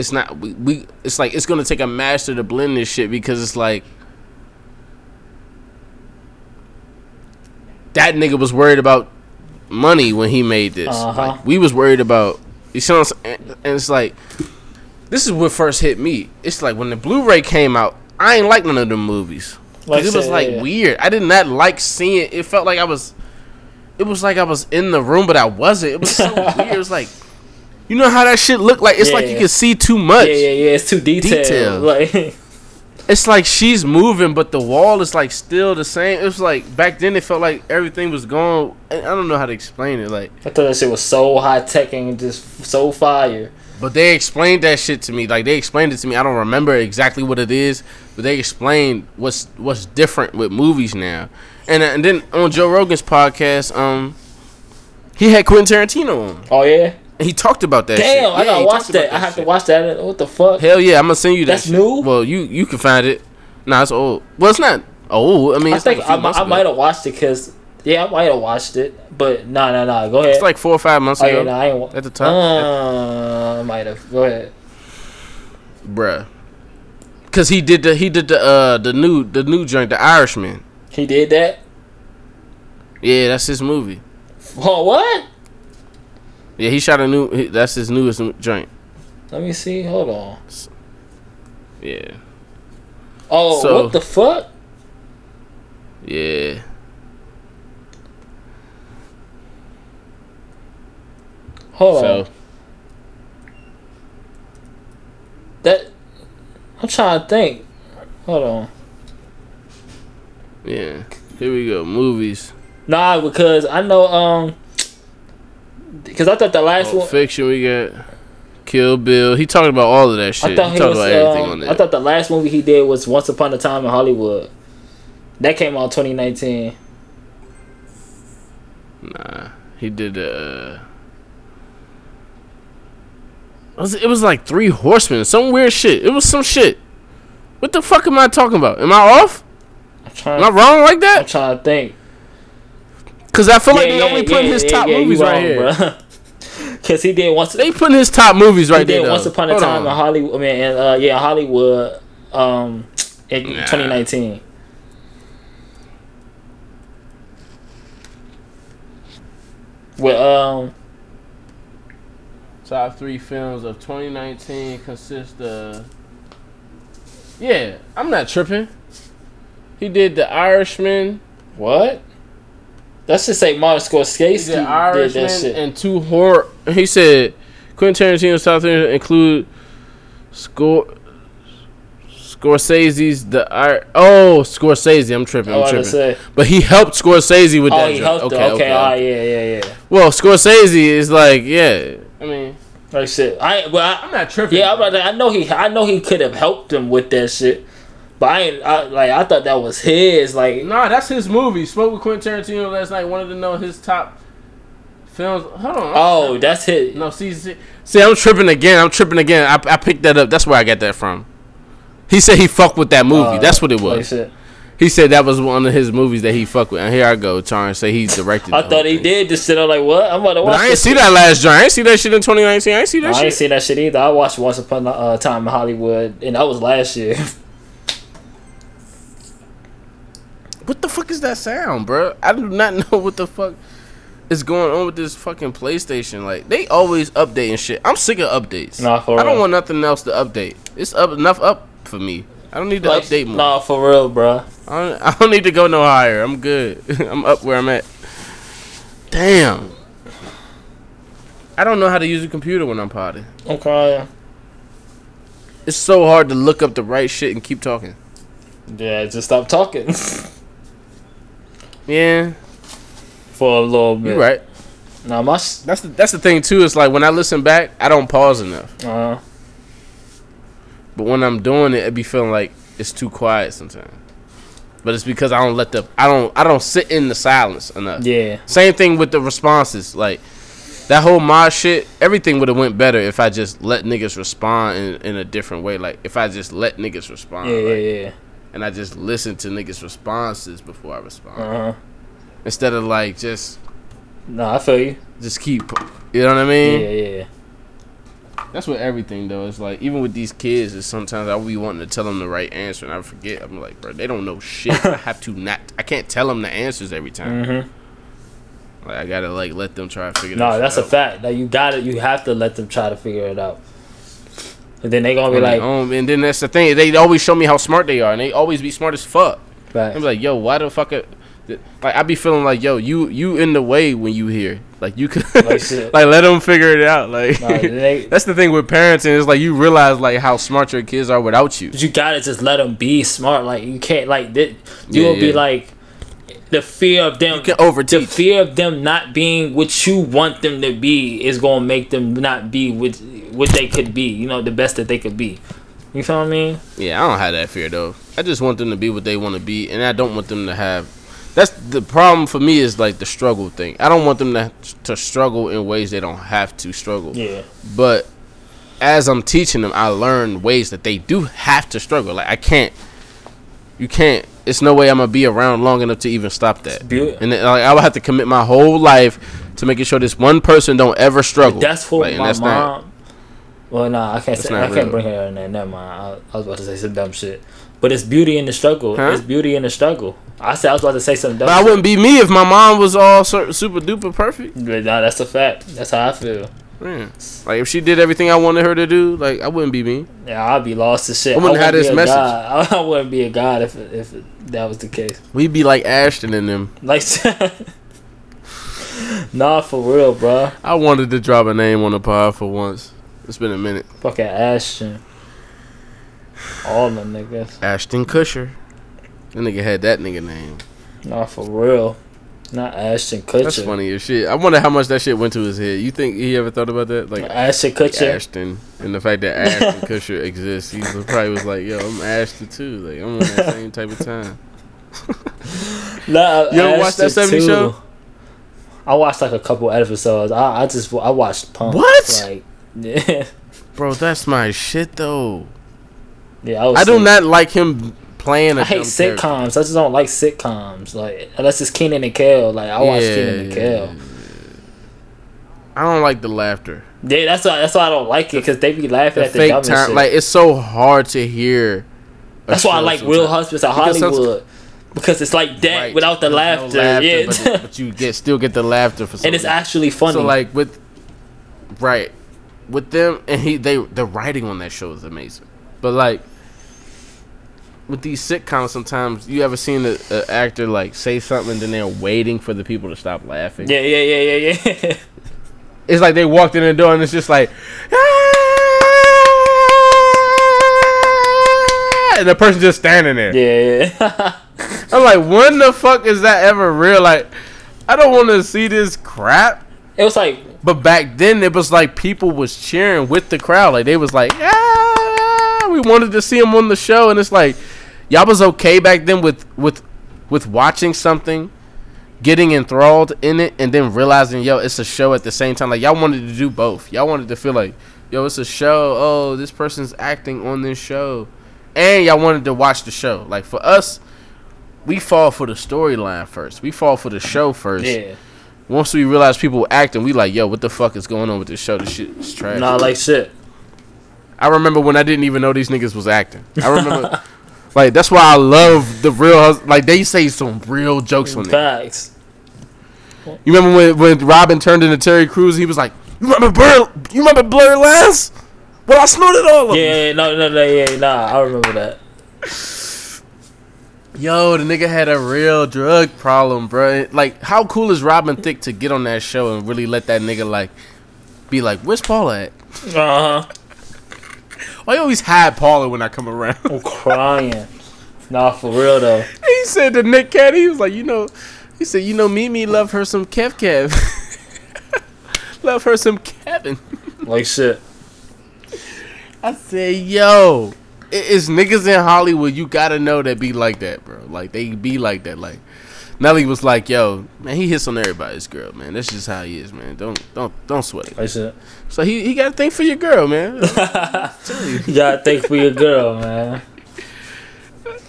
it's not we, we it's like it's gonna take a master to blend this shit because it's like that nigga was worried about money when he made this.
Uh-huh.
Like, we was worried about you see what I'm saying? And it's like this is what first hit me. It's like when the Blu-ray came out, I ain't like none of them movies.
Like
it was like
yeah.
weird. I did not like seeing. It felt like I was. It was like I was in the room, but I wasn't. It was so weird. It was like, you know how that shit look like. It's like you can see too much.
Yeah, yeah, yeah. It's too detailed.
Detail.
Like
It's like she's moving, but the wall is like still the same. It was like back then. It felt like everything was gone. I I don't know how to explain it. Like,
I thought that shit was so high tech and just so fire.
but they explained that shit to me. Like they explained it to me. I don't remember exactly what it is, but they explained what's what's different with movies now. And and then on Joe Rogan's podcast, um, he had Quentin Tarantino on.
Oh yeah.
And he talked about that. shit.
Damn, I gotta
he
watch
talked about
that. I have
shit.
to watch that. What the fuck?
Hell yeah, I'm gonna send you that.
That's
shit.
new?
Well, you you can find it. Nah, it's old. Well, it's not old. I mean,
I
it's like a few
I, I might have watched it because yeah, I might have watched it, but nah, nah, nah. Go ahead.
It's like four or five months
oh
ago.
yeah, nah, I ain't wa-
at the top.
Uh, I might have. Go ahead.
bruh. Cause he did the he did the uh the new the new joint the Irishman.
He did that.
Yeah, that's his movie.
Oh what?
Yeah, he shot a new. That's his newest joint.
Let me see. Hold on.
Yeah,
Oh,
So-
what the fuck?
yeah.
Hold
So
on. That. I'm trying to think. Hold on.
yeah, here we go. Movies.
Nah, because I know um. Because I thought the last
Pulp
one.
Fiction. We got Kill Bill. He talking about all of that shit.
I thought
he
he was.
about everything
um,
on
I thought the last movie he did was Once Upon a Time in Hollywood. That came out 2019.
Nah, he did. Uh, it was, it was like three horsemen, some weird shit. It was some shit. What the fuck am I talking about? Am I off? Am I wrong like that?
I'm trying to think.
Cause I feel like they only putting his top
you
movies right
wrong,
here.
Cause he did once.
They putting his top movies
he
right
did
there. though.
Once Upon a
Hold
Time in. Hollywood. I mean, and, uh, yeah, Hollywood. Um, in
Nah.
2019. With um.
Top three films of 2019 consist of. Yeah, I'm not tripping. He did The Irishman.
What? That's just say Martin Scorsese
did
did that shit.
and two horror. He said Quentin Tarantino's top three include Scor Scorsese's The Ir- Oh, Scorsese. I'm tripping.
I
I'm
to
tripping.
say.
But he helped Scorsese with
Oh,
that.
he helped
okay,
okay, okay, alright, yeah, yeah, yeah.
Well, Scorsese is like, yeah. I mean,
Like shit. I well, I,
I'm not tripping.
yeah, I'm about to- I know he, I know he could have helped him with that shit, but I ain't, I, like, I thought that was his. Like,
Nah, that's his movie. Spoke with Quentin Tarantino last night. Wanted to know his top films. Hold on.
oh, that's his.
no. See, see, see, I'm tripping again. I'm tripping again. I, I picked that up. That's where I got that from. He said he fucked with that movie.
uh,
that's what it was.
shit.
He said that was one of his movies that he fucked with. And here I go, trying to say he directed.
I thought he
thing.
did just shit. I'm like, what? I'm about to watch.
But I ain't see
shit.
that last joint. I ain't see that shit in 2019. I ain't see that
I ain't
shit.
seen that shit either. I watched Once Upon a uh, Time in Hollywood, and that was last year.
What the fuck is that sound, bro? I do not know what the fuck is going on with this fucking PlayStation. Like they always updating shit. I'm sick of updates.
Nah, for real.
I don't want nothing else to update. It's up enough up for me. I don't need to
Like,
update more.
Nah, for real, bro.
I, don't, I don't need to go no higher. I'm good. I'm up where I'm at. Damn. I don't know how to use a computer when I'm potty.
Okay.
It's so hard to look up the right shit and keep talking.
Yeah, just stop talking
Yeah,
for a little bit.
you're right.
Nah, my. s-
That's the that's the thing too. It's like when I listen back, I don't pause enough.
Uh,
But when I'm doing it, it be feeling like it's too quiet sometimes. But it's because I don't let the I don't I don't sit in the silence enough.
yeah.
Same thing with the responses. Like that whole mod shit, everything would have went better if I just let niggas respond in, in a different way. Like if I just let niggas respond.
Yeah,
like,
yeah, yeah.
And I just listen to niggas' responses before I respond.
Uh huh.
Instead of like just
No, I feel you.
just keep you know what I mean?
Yeah, yeah. yeah.
That's what everything though. It's like even with these kids, is sometimes I will be wanting to tell them the right answer and I forget. I'm like, bro, they don't know shit. I have to not. I can't tell them the answers every time.
Mm-hmm.
Like I gotta like let them try to figure.
It
out.
No, that's
shit
a fact. Like you got it. You have to let them try to figure it out. And then they gonna be
out.
like,
Um, and then that's the thing. They always show me how smart they are, and they always be smart as fuck.
right.
I'm like, yo, why the fuck? It, like I be feeling like, yo, you you in the way when you here. Like you could
Like
like let them figure it out. Like
Nah, they-
that's the thing with parenting. It's like you realize like how smart your kids are without you.
But you gotta just let them be smart. Like you can't like that. You
Yeah,
will be like the fear of them.
You can
the fear of them not being what you want them to be is gonna make them not be what what they could be. You know, the best that they could be. You feel what I mean?
Yeah, I don't have that fear though. I just want them to be what they want to be, and I don't want them to have. That's the problem for me is like the struggle thing. I don't want them to to struggle in ways they don't have to struggle.
Yeah.
But as I'm teaching them, I learn ways that they do have to struggle. Like I can't, you can't. It's no way I'm gonna be around long enough to even stop that. And then, like I would have to commit my whole life to making sure this one person don't ever struggle.
That's for
Like,
my
that's not-
mom. well, nah, I can't say I
not
can't bring her in there. Never mind. I, I was about to say some dumb shit. But it's beauty in the struggle.
Huh?
It's beauty in the struggle. I said I was about to say some dumb.
But I wouldn't be me if my mom was all super duper perfect.
But nah, that's a fact. That's how I feel.
Yeah. Like if she did everything I wanted her to do, like I wouldn't be me.
Yeah, I'd be lost to shit.
I wouldn't have
be
this
a
message.
God. I wouldn't be a god if it, if it, that was the case.
We'd be like Ashton and them.
Like, nah, for real, bro.
I wanted to drop a name on the pod for once. It's been a minute.
Fucking Ashton. All them niggas.
Ashton Kutcher. That nigga had that nigga name.
Nah, for real. Not Ashton Kutcher.
That's funny as shit. I wonder how much that shit went to his head. You think he ever thought about that? Like
Ashton Kutcher.
Ashton and the fact that Ashton Kutcher exists. He probably was like, yo, I'm Ashton too. Like I'm on that same type of time.
Nah,
You ever watch that
Ashton
70 show?
I watched like a couple episodes. I, I just I watched Punk'd.
What?
Like, yeah,
Bro, that's my shit though.
yeah. I, was
I do not like him playing
I hate sitcoms.
character.
I just don't like sitcoms. Like unless it's Kenan and Kel. Like I watch Kenan and Kel.
I don't like the laughter.
Yeah, that's why. That's why I don't like it because they be laughing
The
at the
fake time,
shit.
like it's so hard to hear.
that's why I like Real. Husbands of Hollywood because it's like that
Right.
without the
There's no
laughter. yeah,
but, but you get still get the laughter for some
and it's actually funny.
So like with right, with them, and he they the writing on that show is amazing. But like with these sitcoms, sometimes you ever seen an actor like say something, and then they're waiting for the people to stop laughing.
Yeah, yeah, yeah, yeah, yeah.
It's like they walked in the door, and it's just like. And the person just standing there.
yeah, yeah.
I'm like, when the fuck is that ever real? Like, I don't want to see this crap.
it was like
But back then, it was like people was cheering with the crowd. Like they was like, ah, we wanted to see him on the show, and it's like, y'all was okay back then with with with watching something, getting enthralled in it, and then realizing, yo, it's a show at the same time. Like y'all wanted to do both. Y'all wanted to feel like, yo, it's a show. Oh, this person's acting on this show, and y'all wanted to watch the show. Like for us. We fall for the storyline first. We fall for the show first
yeah.
once we realize people acting, we like, yo, what the fuck is going on with this show? This shit is trash.
Not like shit.
I remember when I didn't even know these niggas was acting. I remember, like, that's why I love the real. Hus- Like, they say some real jokes on it.
Facts.
You remember when when Robin turned into Terry Crews? He was like, "You remember Blur? You remember Blur Last? Well, I snorted all of them."
Yeah, yeah, no, no, no, yeah, nah. I remember that.
Yo, the nigga had a real drug problem, bro. Like, how cool is Robin Thicke to get on that show and really let that nigga like be like, "Where's Paula at?"
Uh huh.
Why you always hide Paula when I come around?
I'm crying. Nah, for real though.
He said to Nick Cannon, he was like, you know, he said, you know, Mimi love her some Kev Kev. love her some Kevin.
Like shit.
I said, yo, it is niggas in Hollywood, you gotta know that be like that, bro. Like, they be like that. Like, Nelly was like, yo, man, he hits on everybody's girl, man. That's just how he is, man. Don't, don't, don't sweat it.
Like shit.
So he, he gotta think for your girl, man.
You gotta think for your girl, man.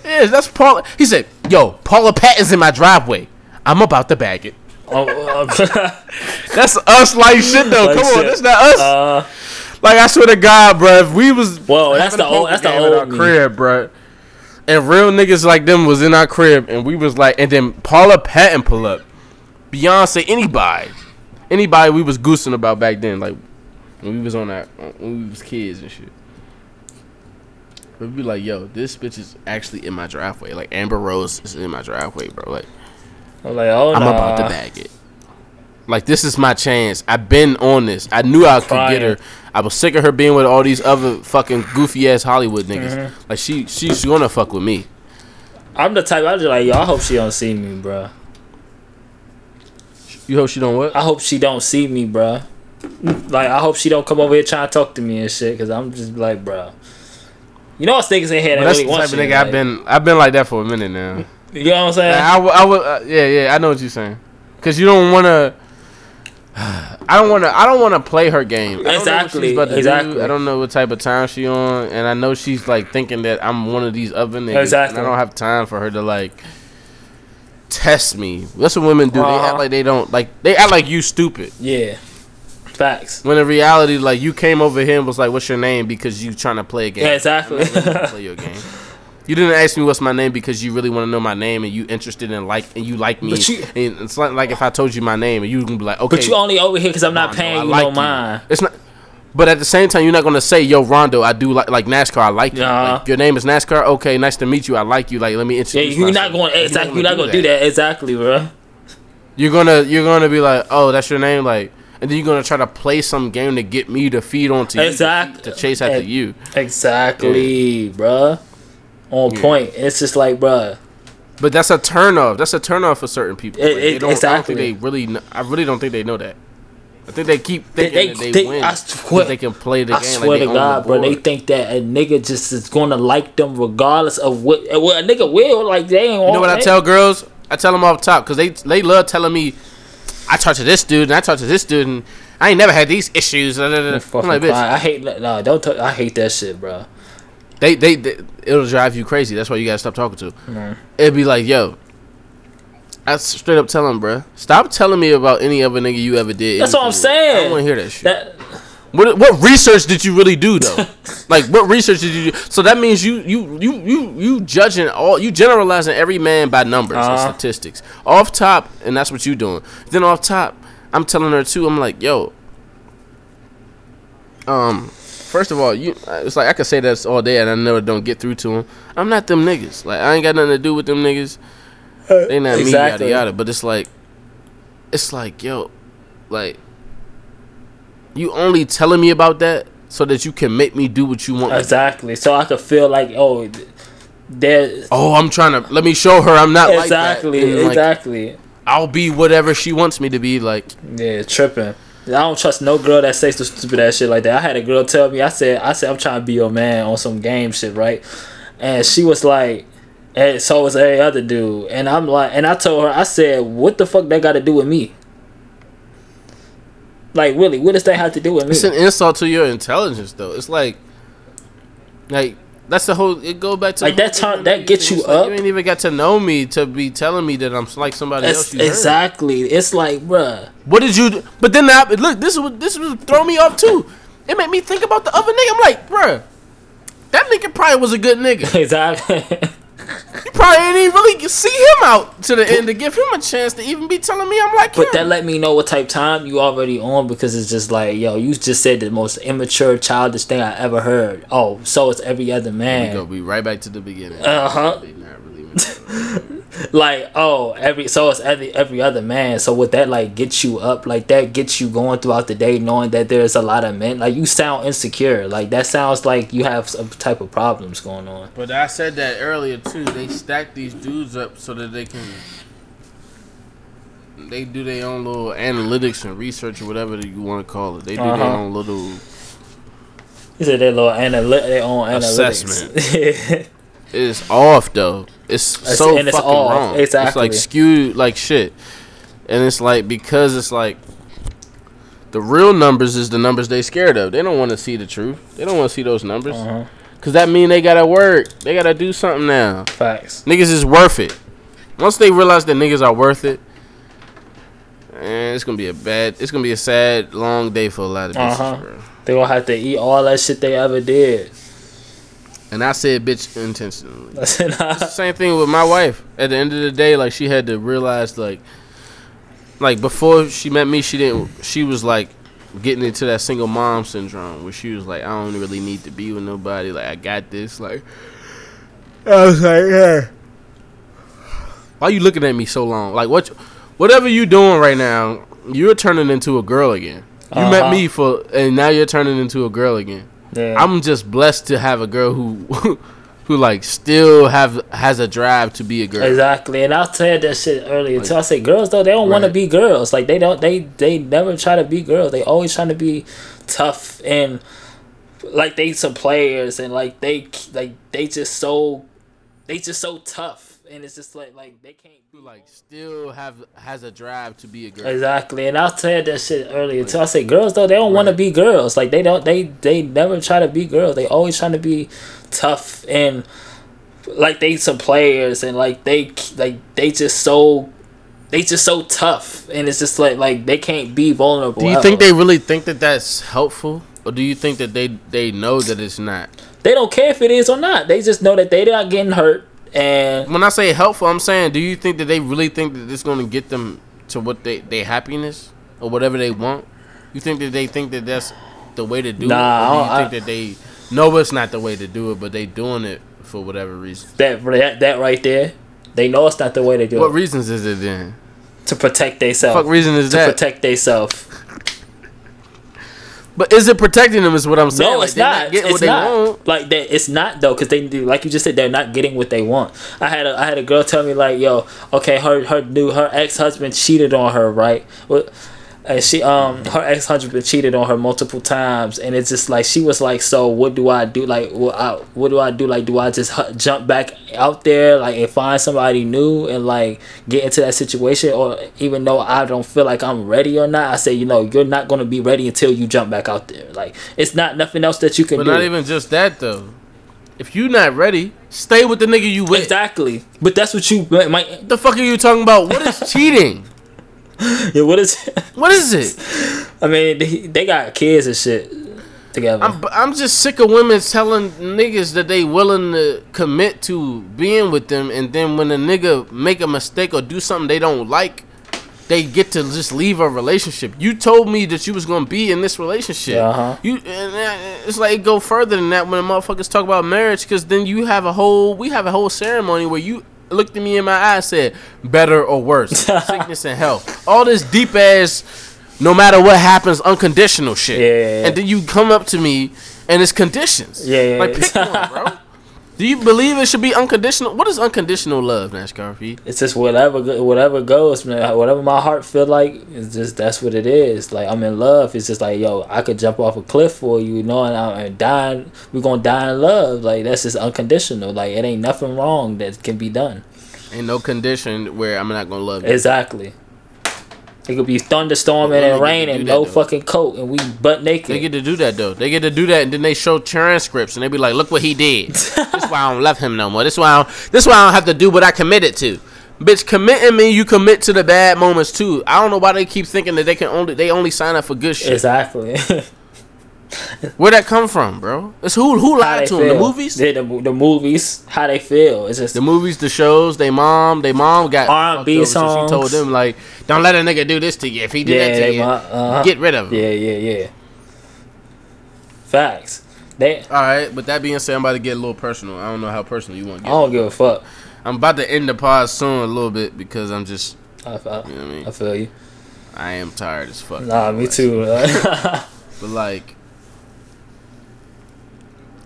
yeah, that's Paula. He said, yo, Paula Patton's in my driveway. I'm about to bag it.
Oh, uh,
That's us like shit though.
Like
Come on,
shit.
that's not us.
uh,
Like I swear to God, bro, if we was
Whoa, that's the
a
old- that's the
our
old
bro, and real niggas like them was in our crib, and we was like, and then Paula Patton pull up, Beyonce, anybody, anybody we was goosing about back then, like when we was on that when we was kids and shit. We'd be like, yo, this bitch is actually in my driveway. Like Amber Rose is in my driveway, bro. Like
I'm like, oh
I'm
nah.
about to bag it. Like this is my chance. I've been on this. I knew I could get her. I was sick of her being with all these other fucking goofy ass Hollywood niggas.
Mm-hmm.
Like she she's gonna fuck with me.
I'm the type. I just like, yo. I hope she don't see me, bro.
You hope she don't what?
I hope she don't see me, bro. Like, I hope she don't come over here trying to talk to me and shit. Cause I'm just like, bro. You know, us niggas in here that
that's
really
the type of nigga I've
like-
been. I've been like that for a minute now.
You know what I'm saying?
Like, I, w- I would. Uh, yeah, yeah. I know what you're saying. Cause you don't want to. I don't want to. I don't want to play her game. I don't know what
Exactly,
to do.
exactly.
I don't know what type of time she on, and I know she's like thinking that I'm one of these other niggas.
Exactly.
And I don't have time for her to like test me. That's what women do. They
Uh-huh.
act like they don't like. They act like you stupid.
yeah. Facts.
When in reality, like you came over here and was like, "What's your name?" Because you trying to play a game.
Yeah, exactly.
I'm not ready play your game. You didn't ask me what's my name because you really want to know my name and you interested in like and you like me.
But you-
and it's not like if I told you my name and you can be like, okay,
But you only over here because I'm not
Rondo,
paying
I
you
like
no mind.
It's not. But at the same time, you're not gonna say, "Yo, Rondo, I do like like NASCAR. I like you.
Uh-huh.
Like, your name is NASCAR. Okay, nice to meet you. I like you. Like, let me
Yeah,
introduce."
you're not
myself."
going exactly. You're not gonna do that exactly, bro.
You're gonna you're gonna be like, "Oh, that's your name," like, and then you're gonna try to play some game to get me to feed onto you, to- to, chase after
eh,
you.
Exactly, bruh. On point. It's just like, bruh.
But that's a turn off. That's a turn off for certain people.
It-
Like, they
it-
don't, I don't think they really. I really don't think they know that. I think they keep
They,
thinking
they,
that they,
they-
win.
I swear,
they can play the
I
game.
swear
like
to God,
the
bro. They think that a nigga just is gonna like them regardless of what. Well, a nigga will like they ain't.
You know what I tell girls? I tell them off top because they they love telling me. I talk to this dude and I talk to this dude and I ain't never had these issues. da, da, da." I'm like, bitch,
I hate no. Don't. T- I hate that shit, bro.
They, they they it'll drive you crazy. That's why you gotta stop talking to. It'd be like, yo. I straight up tell them, bruh. Stop telling me about any other nigga you ever did.
That's what I'm
with. I
saying.
don't want to hear that shit.
That
What what research did you really do though? like what research did you do? So that means you you you you you judging all you generalizing every man by numbers and
Uh-huh.
statistics. Off top, and that's what you doing. Then off top, I'm telling her too. I'm like, yo, Um, first of all, you uh, it's like I could say that all day and I never don't get through to them. I'm not them niggas. Like I ain't got nothing to do with them niggas. Uh, they not me yada yada. But it's like, it's like yo, like you only telling me about that so that you can make me do what you want. me to do.
Exactly. So I could feel like, oh, th- there.
Oh, I'm trying to let me show her I'm not
Exactly.
like that. And, like,
exactly.
I'll be whatever she wants me to be. Like
Yeah, tripping. I don't trust no girl that says some stupid ass shit like that. I had a girl tell me, I said, I said I'm trying to be your man on some game shit, right? And she was like, and so was every other dude. And I'm like, and I told her, I said, what the fuck that got to do with me? Like, really, what does that have to do with me?
it's an insult to your intelligence, though. It's like, like that's the whole. It go back to
Like, that
whole
that gets you
It's like,
up.
You ain't even got to know me to be telling me that I'm like somebody
It's-
else. You heard.
exactly. It's like, bruh.
What did you? do? But then I, look, this was this was throw me off too. It made me think about the other nigga. I'm like, bruh, that nigga probably was a good nigga.
Exactly.
You probably ain't even really see him out to the end to give him a chance to even be telling me I'm like him.
But that let me know what type time you already on because it's just like, yo, you just said the most immature, childish thing I ever heard. Oh, so it's every other man.
we
man.
go be right back to the beginning.
Uh huh.
They not really mature.
Like, oh, every so it's every every other man. So would that like get you up? Like that gets you going throughout the day, knowing that there's a lot of men. Like you sound insecure. Like that sounds like you have some type of problems going on.
But I said that earlier too. They stack these dudes up so that they can. They do their own little analytics and research or whatever you want to call it. They do their
Uh-huh.
own little.
He said their little analy- their own
Assessment.
analytics.
It's off though. It's so
and it's
fucking
off.
wrong. It's like skewed like shit, and it's like because it's like. The real numbers is the numbers they scared of. They don't want to see the truth. They don't want to see those numbers.
uh-huh.
Cause that mean they gotta work. They gotta do something now.
Facts.
Niggas is worth it. Once they realize that niggas are worth it, and it's gonna be a bad, it's gonna be a sad, long day for a lot of bitches,
Uh-huh. They gonna have to eat all that shit they ever did.
And I said bitch intentionally.
That's
It's the same thing with my wife. At the end of the day, like she had to realize, like, like before she met me, she didn't. She was like getting into that single mom syndrome, where she was like, I don't really need to be with nobody. Like I got this. Like I was like, yeah. Why you looking at me so long? Like what? Whatever you doing right now, you're turning into a girl again. You met
Uh-huh.
me for, and now you're turning into a girl again.
Yeah.
I'm just blessed to have a girl who, who like still have has a drive to be a girl.
Exactly, and I said that shit earlier too. I said girls though they don't want to be girls. Like they don't they they never try to be girls. They always trying to be tough and like they some players and like they like they just so they just so tough and it's just like like they can't be
Who like still have has a drive to be a girl.
Exactly, and I said that shit earlier too. I said girls though they don't want to be girls. Like they don't they they never try to be girls. They always trying to be tough and like they some players and like they like they just so they just so tough and it's just like like they can't be vulnerable.
Do you
ever.
think they really think that that's helpful, or do you think that they they know that it's not?
they don't care if it is or not? They just know that they're not getting hurt and
When I say helpful, I'm saying, do you think that they really think that it's going to get them to what they their happiness or whatever they want? You think that they think that that's the way to do
Nah,
it, or do you
I-
think that they know it's not the way to do it, but they doing it for whatever reason?
that that that right there, they know it's not the way to do
What
it What
reasons is it then?
to protect
Fuck
themselves.
reason is
To
that?
To protect themselves.
But is it protecting them? Is what I'm saying.
No, it's
they're
not. It's
what they
not.
want.
Like that. It's not though, because they do. Like you just said, they're not getting what they want. I had a I had a girl tell me like, yo, okay, her her new her ex husband cheated on her, right? Well, and she um her ex husband cheated on her multiple times, and it's just like she was like, so what do I do? Like, what I, what do I do? Like, do I just hu- jump back out there like and find somebody new and like get into that situation, or even though I don't feel like I'm ready or not, I say, you know, you're not gonna be ready until you jump back out there. Like, it's not nothing else that you can
But
do.
not even just that though. If you not ready, stay with the nigga you with.
Exactly, but that's what you might.
The fuck are you talking about? What is cheating?
Yeah, what is?
What is it?
I mean, they, they got kids and shit together.
I'm I'm just sick of women telling niggas that they willing to commit to being with them, and then when a nigga make a mistake or do something they don't like, they get to just leave a relationship. You told me that you was gonna be in this relationship.
Uh-huh.
You and uh, it's like it go further than that when motherfuckers talk about marriage, because then you have a whole we have a whole ceremony where you looked at me in my eyes and said better or worse, sickness and health, all this deep ass. No matter what happens, unconditional shit.
Yeah, yeah, yeah.
And then you come up to me and it's conditions.
Yeah, yeah,
Like
yeah.
pick one, bro. Do you believe it should be unconditional? What is unconditional love, NASCAR P?
It's just whatever whatever goes, man. Whatever my heart feel like, it's just that's what it is. Like I'm in love. It's just like yo, I could jump off a cliff for you, you know, and I'm dying. We're gonna die in love. Like that's just unconditional. Like it ain't nothing wrong that can be done.
Ain't no condition where I'm not gonna love you.
Exactly. It could be thunderstorming and
get
rain and no
though.
fucking coat, and we butt naked.
They get to do that though. They get to do that, and then they show transcripts, and they be like, "Look what he did. why I don't love him no more. This why I don't, this why I don't have to do what I committed to." Bitch, committing me, you commit to the bad moments too. I don't know why they keep thinking that they can only they only sign up for good shit.
exactly.
Where that come from, bro? It's who who lied to them? The movies,
Yeah, the, the movies. How they feel. It's just
the movies, the shows. They mom, they mom got
R&B
over, so She told them like, "Don't let a nigga do this to you. If he do
yeah,
that to you,
mu- uh-huh.
get rid of him."
Yeah, yeah, yeah. Facts. They.
All right, but that being said, I'm about to get a little personal. I don't know how personal you want to get.
I
get.
don't give a fuck.
I'm about to end the pod soon a little bit because I'm just,
I, I,
you know what I mean.
I feel you.
I am tired as fuck.
Nah, me too.
But like,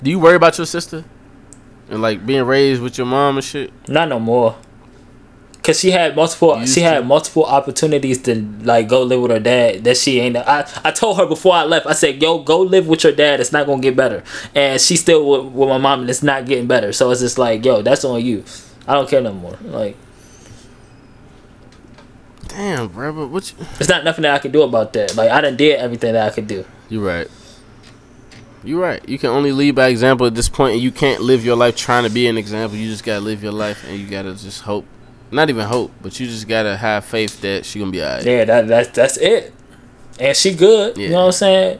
do you worry about your sister and like being raised with your mom and shit?
Not no more. Cause she had multiple,
Used
she had multiple opportunities to like go live with her dad. That she ain't. I, I told her before I left. I said, "Yo, go live with your dad. It's not gonna get better." And she still with, with my mom, and it's not getting better. So it's just like, yo, that's on you. I don't care no more. Like,
Damn, bro. But what? You,
it's not nothing that I can do about that. Like, I done did everything that I could do.
you're right. You're right. You can only lead by example at this point, and you can't live your life trying to be an example. You just gotta live your life, and you gotta just hope. Not even hope, but you just gotta have faith that she gonna be alright.
Yeah, that that's that's it. And she good. You know what I'm saying?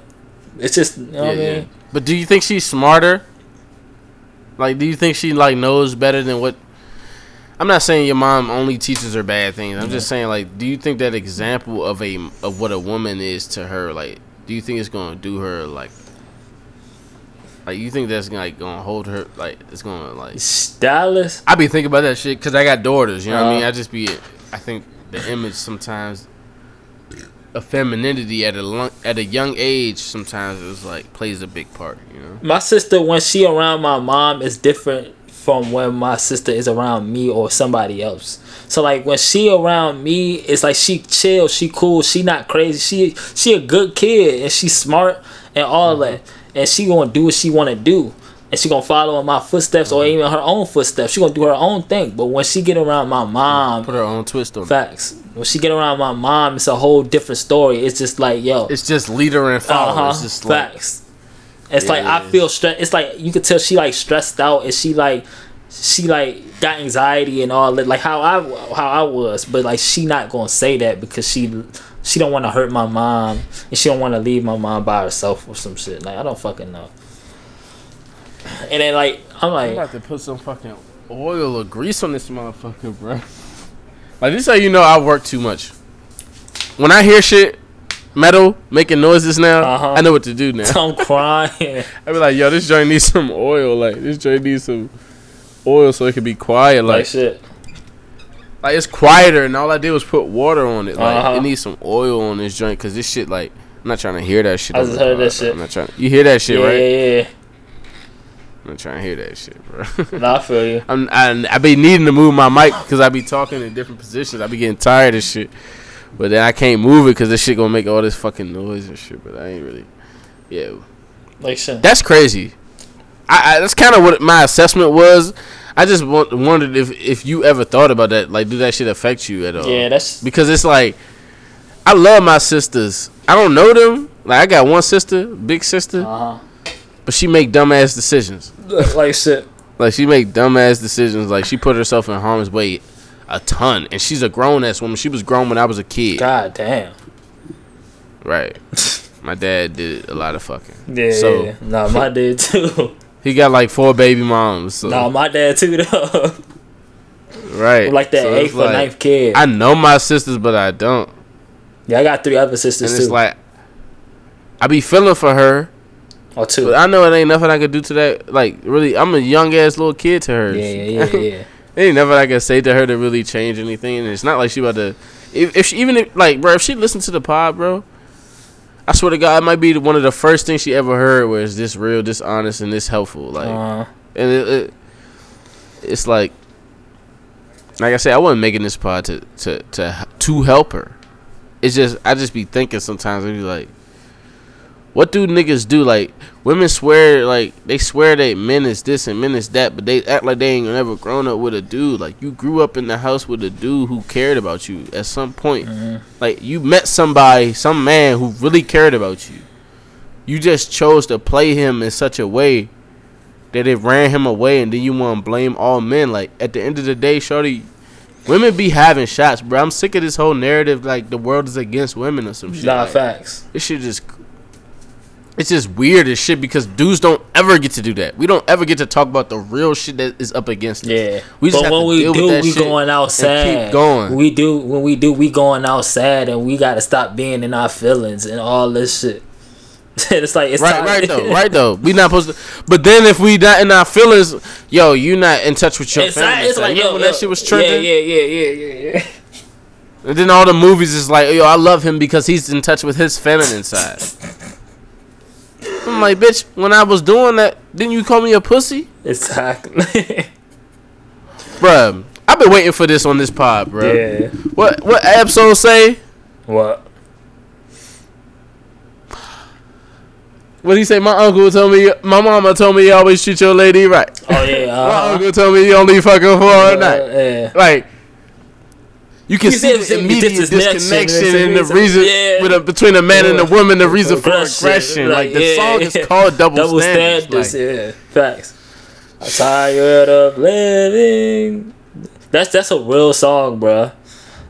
It's just you know what I mean.
yeah. But do you think she's smarter? Like, do you think she like knows better than what? I'm not saying your mom only teaches her bad things. I'm just saying, like, do you think that example of a of what a woman is to her, like, do you think it's gonna do her like, like, you think that's like gonna hold her, like, it's gonna like?
Stylist.
I be thinking about that shit because I got daughters. You know what I mean?
Uh-huh.
I just be, I think the image sometimes. Of femininity at a long, at a young age sometimes is like plays a big part, you know.
My sister, when she around my mom, is different from when my sister is around me or somebody else. So like when she around me, it's like she chill, she cool, she not crazy. She she a good kid and she smart and all that. And she gonna do what she wanna do. And she gonna follow in my footsteps or even her own footsteps. She gonna do her own thing. But when she get around my mom,
Put her own twist on it.
facts. When she get around my mom, it's a whole different story. It's just like yo,
It's just leader and follower.
uh-huh,
It's just like
facts. It's
Yeah,
like I feel stressed. It's like you could tell she like stressed out, and she like she like got anxiety and all that. Like how I how I was, but like she not gonna say that because she she don't want to hurt my mom, and she don't want to leave my mom by herself or some shit. Like I don't fucking know. And then like I'm like, I'm
about to put some fucking oil or grease on this motherfucker, bro. Like this, how you know I work too much. When I hear shit, metal making noises now,
Uh-huh.
I know what to do now.
I'm crying.
I be like, yo, this joint needs some oil. Like this joint needs some oil so it can be quiet.
like
Like,
shit.
Like it's quieter, and all I did was put water on it. Like
Uh-huh.
it needs some oil on this joint because this shit like. I'm not trying to hear that shit.
I just heard that shit.
I'm not trying. You hear that shit, right?
Yeah,
right?
yeah,
I'm not trying to hear that shit, bro.
Nah, I feel you.
I'm I, I be needing to move my mic because I be talking in different positions. I be getting tired of shit, but then I can't move it because this shit gonna make all this fucking noise and shit. But I ain't really, yeah.
Like shit.
That's crazy. I, I that's kind of what my assessment was. I just want, wondered if if you ever thought about that. Like, do that shit affect you at all?
Yeah, that's
Because it's like, I love my sisters. I don't know them. Like, I got one sister, big sister,
uh
but she make dumbass decisions.
like shit.
Like she make dumbass decisions. Like she put herself in harm's way a ton, and she's a grown ass woman. She was grown when I was a kid.
God damn.
Right. My dad did a lot of fucking.
Yeah,
So-
yeah. Nah, my dad too.
He got like four baby moms. So,
nah, my dad too though.
right.
like that
So
eighth or
like,
ninth kid.
I know my sisters, but I don't.
Yeah, I got three other sisters
and
too.
it's like I be feeling for her,
or two.
but I know it ain't nothing I could do to that. Like really, I'm a young ass little kid to her.
yeah, yeah, yeah, yeah.
ain't nothing I can say to her to really change anything. And it's not like she about to. If, if she even if, like bro, if she listened to the pod, bro, I swear to God, it might be one of the first things she ever heard where it's this real, this honest, and this helpful. Like,
Uh,
and it, it, it's like, like I said, I wasn't making this pod to to to to help her. It's just I just be thinking sometimes I be like, what do niggas do? Like women swear like they swear that men is this and men is that, but they act like they ain't never grown up with a dude. Like you grew up in the house with a dude who cared about you at some point. Mm-hmm. Like you met somebody, some man who really cared about you. You just chose to play him in such a way that it ran him away, and then you want to blame all men. Like at the end of the day, shorty, women be having shots, bro. I'm sick of this whole narrative like the world is against women or some shit.
nah,
Like,
facts.
This shit just. It's just weird as shit because dudes don't ever get to do that. We don't ever get to talk about the real shit that is up against us.
Yeah,
We just
but
have
when
to
we do, we going outside.
keep going.
We do when we do, we going outside, and we gotta stop being in our feelings and all this shit. it's like it's
Right,
time-
right though, right though. We not supposed to. But then if we not in our feelings, yo, you not in touch with your
It's,
family.
like, it's like
Remember
yo,
when
yo,
that shit was trending.
Yeah, yeah, yeah, yeah, yeah, yeah.
And then all the movies is like, yo, I love him because he's in touch with his feminine side. I'm like, bitch, when I was doing that, didn't you call me a pussy?
Exactly.
Bruh, I've been waiting for this on this pod, bruh.
yeah.
What what Ab-Soul say?
What?
What he say? My uncle told me, my mama told me you always treat your lady right.
Oh yeah.
My
Uh,
uncle told me you only fucking for a night.
yeah.
Like you can
He
see
said
the immediate
disconnection,
disconnection
it's a
and the
reason-
reason
yeah.
with a, between a man and a woman, the reason for
Aggression,
aggression. Like, the
yeah,
song is called Double,
Double
Standards.
standards.
Like,
yeah. Facts. I'm tired of living. That's that's a real song, bruh.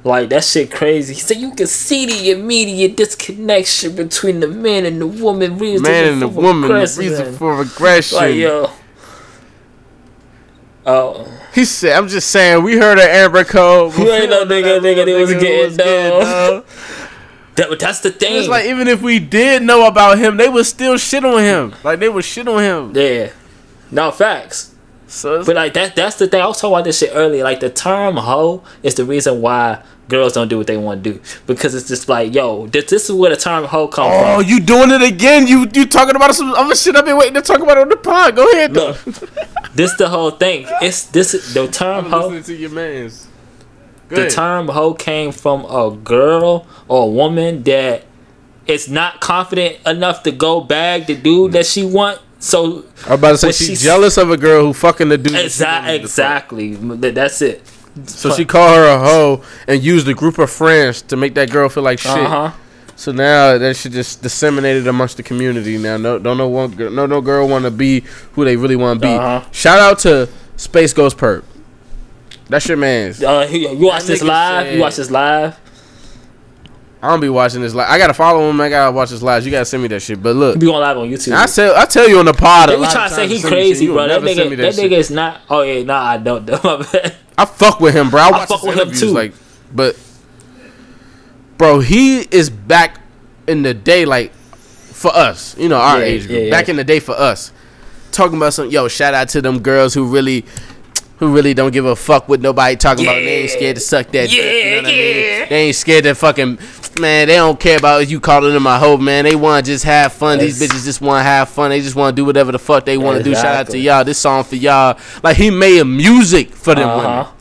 Like that shit crazy. He said you can see the immediate disconnection between the man and the woman. Reason
man and the woman, the reason for aggression.
Like yo. Oh,
He said, "I'm just saying, we heard of Amber Code.
You ain't no nigga, nigga, they was getting down. that, that's the thing.
It's like even if we did know about him, they would still shit on him. Like they would shit on him.
yeah. No facts.
So
But like that that's the thing. I was talking about this shit earlier. Like the term hoe is the reason why girls don't do what they want to do. Because it's just like, yo, this, this is where the term hoe come
oh,
from.
Oh, you doing it again? You you talking about some other shit I've been waiting to talk about on the pod? Go ahead though.
No. this the whole thing. It's this the term
I'm
hoe.
listening to your man's. Go
The
ahead.
term hoe came from a girl or a woman that is not confident enough to go bag the dude that she want. So
I'm about to say she's,
she's-
jealous of a girl who fucking the dude. that she
exactly,
wanted to fuck.
exactly. That's it.
So she called her a hoe and used a group of friends to make that girl feel like shit.
Uh huh.
So now that shit just disseminated amongst the community. Now no don't know one girl, no no girl want to be who they really want to be.
Uh-huh.
Shout out to SpaceGhostPurrp. That's your man's.
Uh, you you watch this live?
said-
You watch this live?
I don't be watching this live. I gotta follow him. I gotta watch his lives. You gotta send me that shit. But look,
Be on live on YouTube.
I tell I tell you on the pod.
They be trying to say he
to send me shit.
crazy, bro. That
never send me
nigga, that
shit.
nigga is not. Oh yeah, nah, I don't. though. My bad.
I fuck with him, bro. I watch
fuck
his
with him too.
Like, but bro, he is back in the day, like for us, you know, our
Yeah,
age group.
yeah,
Back in the day for us, talking about some yo. Shout out to them girls who really. Who really don't give a fuck what nobody talking about? They ain't scared to suck that. dick, you know what I mean? They ain't scared to fucking man. They don't care about you calling them a hoe, man. They want to just have fun. These bitches just want to have fun. They just want to do whatever the fuck they want to do. Shout out to y'all. This song for y'all. Like he made a music for them women.
Uh-huh.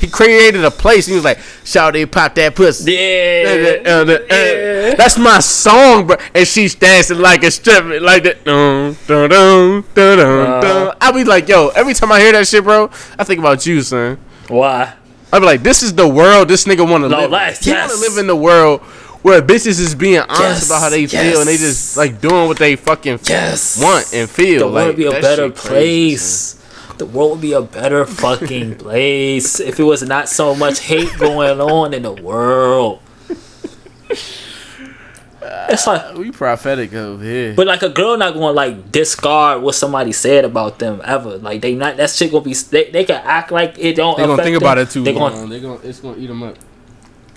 He created a place. He was like, "Shout they pop that pussy."
Yeah.
Uh, uh, uh, That's my song, bro. And she's dancing like a stripper, like that. Dun, dun, dun, dun, dun, dun. I be like, yo, every time I hear that shit, bro, I think about you, son.
Why?
I be like, this is the world this nigga want to live. he
yes.
want to live in the world where bitches is being honest
Yes,
about how they feel and they just like doing what they fucking
Yes.
want and feel.
The
like,
would be a better
shit crazy,
place. The world would be a better fucking place if it was not so much hate going on in the world. It's like,
We prophetic over here.
but like a girl not gonna like discard what somebody said about them ever. Like they not that shit gonna be. They, they can act like it don't.
they gonna think
them.
about it too
They
long.
gonna
They gonna it's gonna eat them up.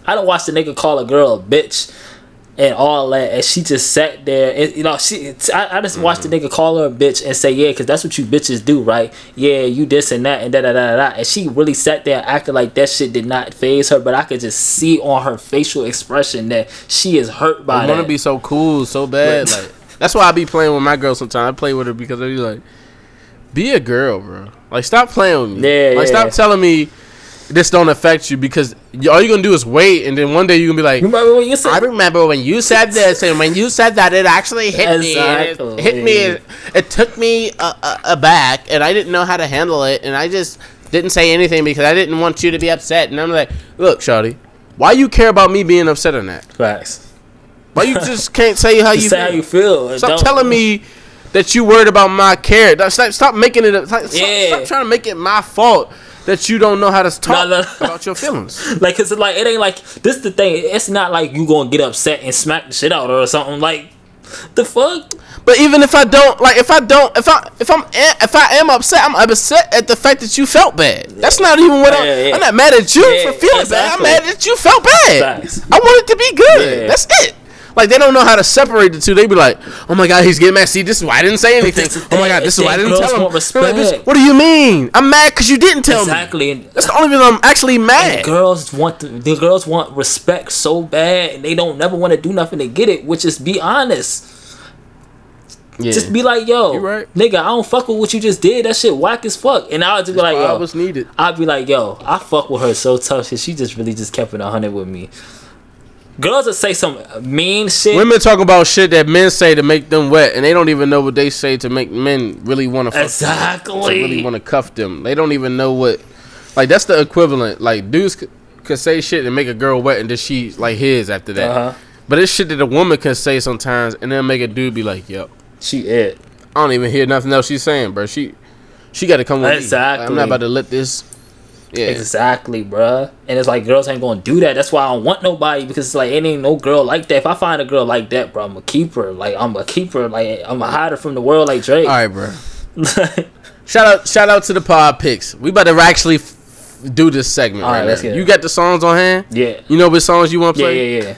I don't watch the nigga call a girl a bitch and all that, and she just sat there. And, you know, she. I, I just watched the mm-hmm. nigga call her a bitch and say, yeah, because that's what you bitches do, right? Yeah, you this and that and da da da da. And she really sat there acting like that shit did not phase her, but I could just see on her facial expression that she is hurt by
I want to be so cool, so bad.
But-
like that's why I be playing with my girl sometimes. I play with her because I be like, be a girl, bro. Like stop playing with me.
Yeah,
Like
yeah.
stop telling me this don't affect you because all you're gonna do is wait, and then one day you're gonna be like.
Remember when you said
I remember when you said this, and when you said that, it actually hit me. It hit me. It, it took me aback, and I didn't know how to handle it, and I just didn't say anything because I didn't want you to be upset. And I'm like, look, Shawty, why you care about me being upset on that?
facts?
Why you just can't say how you
say how
feel?
you feel.
Stop
Don't-
telling me that you worried about my care. Stop, stop making it. Stop-
Yeah.
stop trying to make it my fault that you don't know how to talk
no.
about your feelings.
Like, cause like it ain't like this. The thing, it's not like you gonna get upset and smack the shit out or something. Like, the fuck?
But even if I don't, like, if I don't, if I, if I'm, eh, if I am upset, I'm upset at the fact that you felt bad. That's not even what I'm.
Yeah, yeah.
I'm not mad at you
Yeah,
for feeling bad. I'm mad that you felt bad.
Facts.
I want it to be good.
Yeah.
That's it. Like they don't know how to separate the two. They be like, "Oh my god, he's getting mad. See, this is why I didn't say anything. Oh my god, this is why I didn't tell him." like, what do you mean? I'm mad because you didn't tell me.
Exactly.
That's the only reason I'm actually mad.
and girls want the, the girls want respect so bad, and they don't never want to do nothing to get it. Which is be honest.
Yeah.
Just be like, yo,
right.
nigga, I don't fuck with what you just did. That shit whack as fuck. And I'll just be like,
why I was needed.
I'd be like, yo, I fuck with her so tough. Shit, she just really just kept it hundred with me. Girls that say some mean shit.
Women talk about shit that men say to make them wet, and they don't even know what they say to make men really want to fuck.
exactly.
to really want to cuff them. They don't even know what, like that's the equivalent. Like dudes could, could say shit and make a girl wet, and then she like his after that.
Uh-huh.
But it's shit that a woman can say sometimes, and then make a dude be like, "Yo,
She it.
I don't even hear nothing else she's saying, bro. She, she got to come with me.
Exactly.
I'm not about to let this. Yeah,
Exactly, bruh. And it's like girls ain't gonna do that. That's why I don't want nobody because it's like it ain't no girl like that. If I find a girl like that, bro, I'm a keeper. Like I'm a keeper. Like I'm a hider from the world, like Drake.
all right, bro. Shout out, shout out to the pod picks. We about to actually f- do this segment
All right,
right,
let's
now.
get it.
You got the songs on hand?
yeah,
You know what songs you want to
yeah,
play?
yeah, yeah.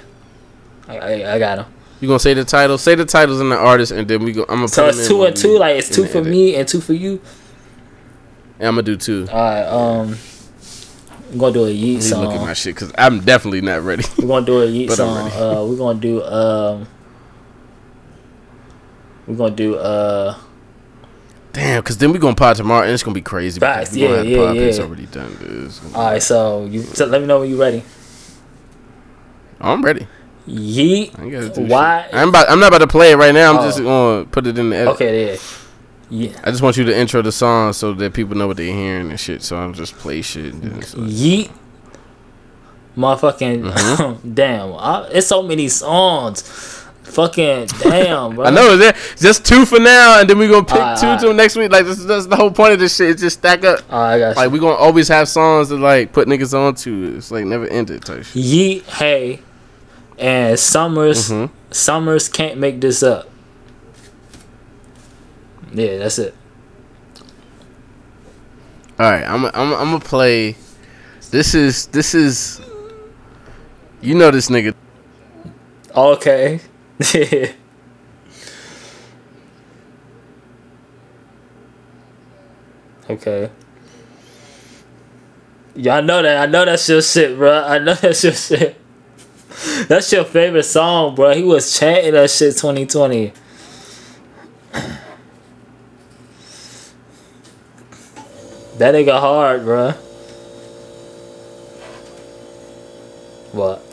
I, I, I got them.
You gonna say the title? Say the titles and the artist, and then we go. I'm gonna
So it's two and two. Like it's two for
edit.
me and two for you.
And I'm gonna do two.
All right. Um, we're gonna do a Yeat
Let me look at my shit because I'm definitely not ready.
We're gonna do a
Yeat
song.
ready.
Uh, we're gonna do um. We're gonna do uh.
Damn, because then we're gonna pod tomorrow and it's gonna be crazy. because
Facts,
we gonna
yeah, yeah, yeah.
already done. Dude. It's
All right. So you so let me know when you're ready.
I'm ready.
Yeat.
I ain't gotta
Why?
I'm about. I'm not about to play it right now. I'm
Oh.
just gonna put it in the edit.
Okay. There. Yeah.
I just want you to intro the song so that people know what they're hearing and shit. So I'm just play shit. And
Yeat. Motherfucking
Mm-hmm.
damn! I, it's so many songs. Fucking damn, bro.
I know that just two for now, and then we're gonna pick
Alright,
two
alright.
till next week. Like this, that's the whole point of this shit. It's just stack up.
All right, I got you.
Like we gonna always have songs to like put niggas on to. It's like never ended type shit.
Yeat, hey, and Summers.
Mhm.
Summers can't make this up. Yeah, that's it.
All right, I'm I'm I'm gonna play. This is this is. You know this nigga.
Okay. okay. Y'all know that. I know that's your shit, bro. I know that's your shit. That's your favorite song, bro. He was chanting that shit 2020. That nigga hard, bruh. What?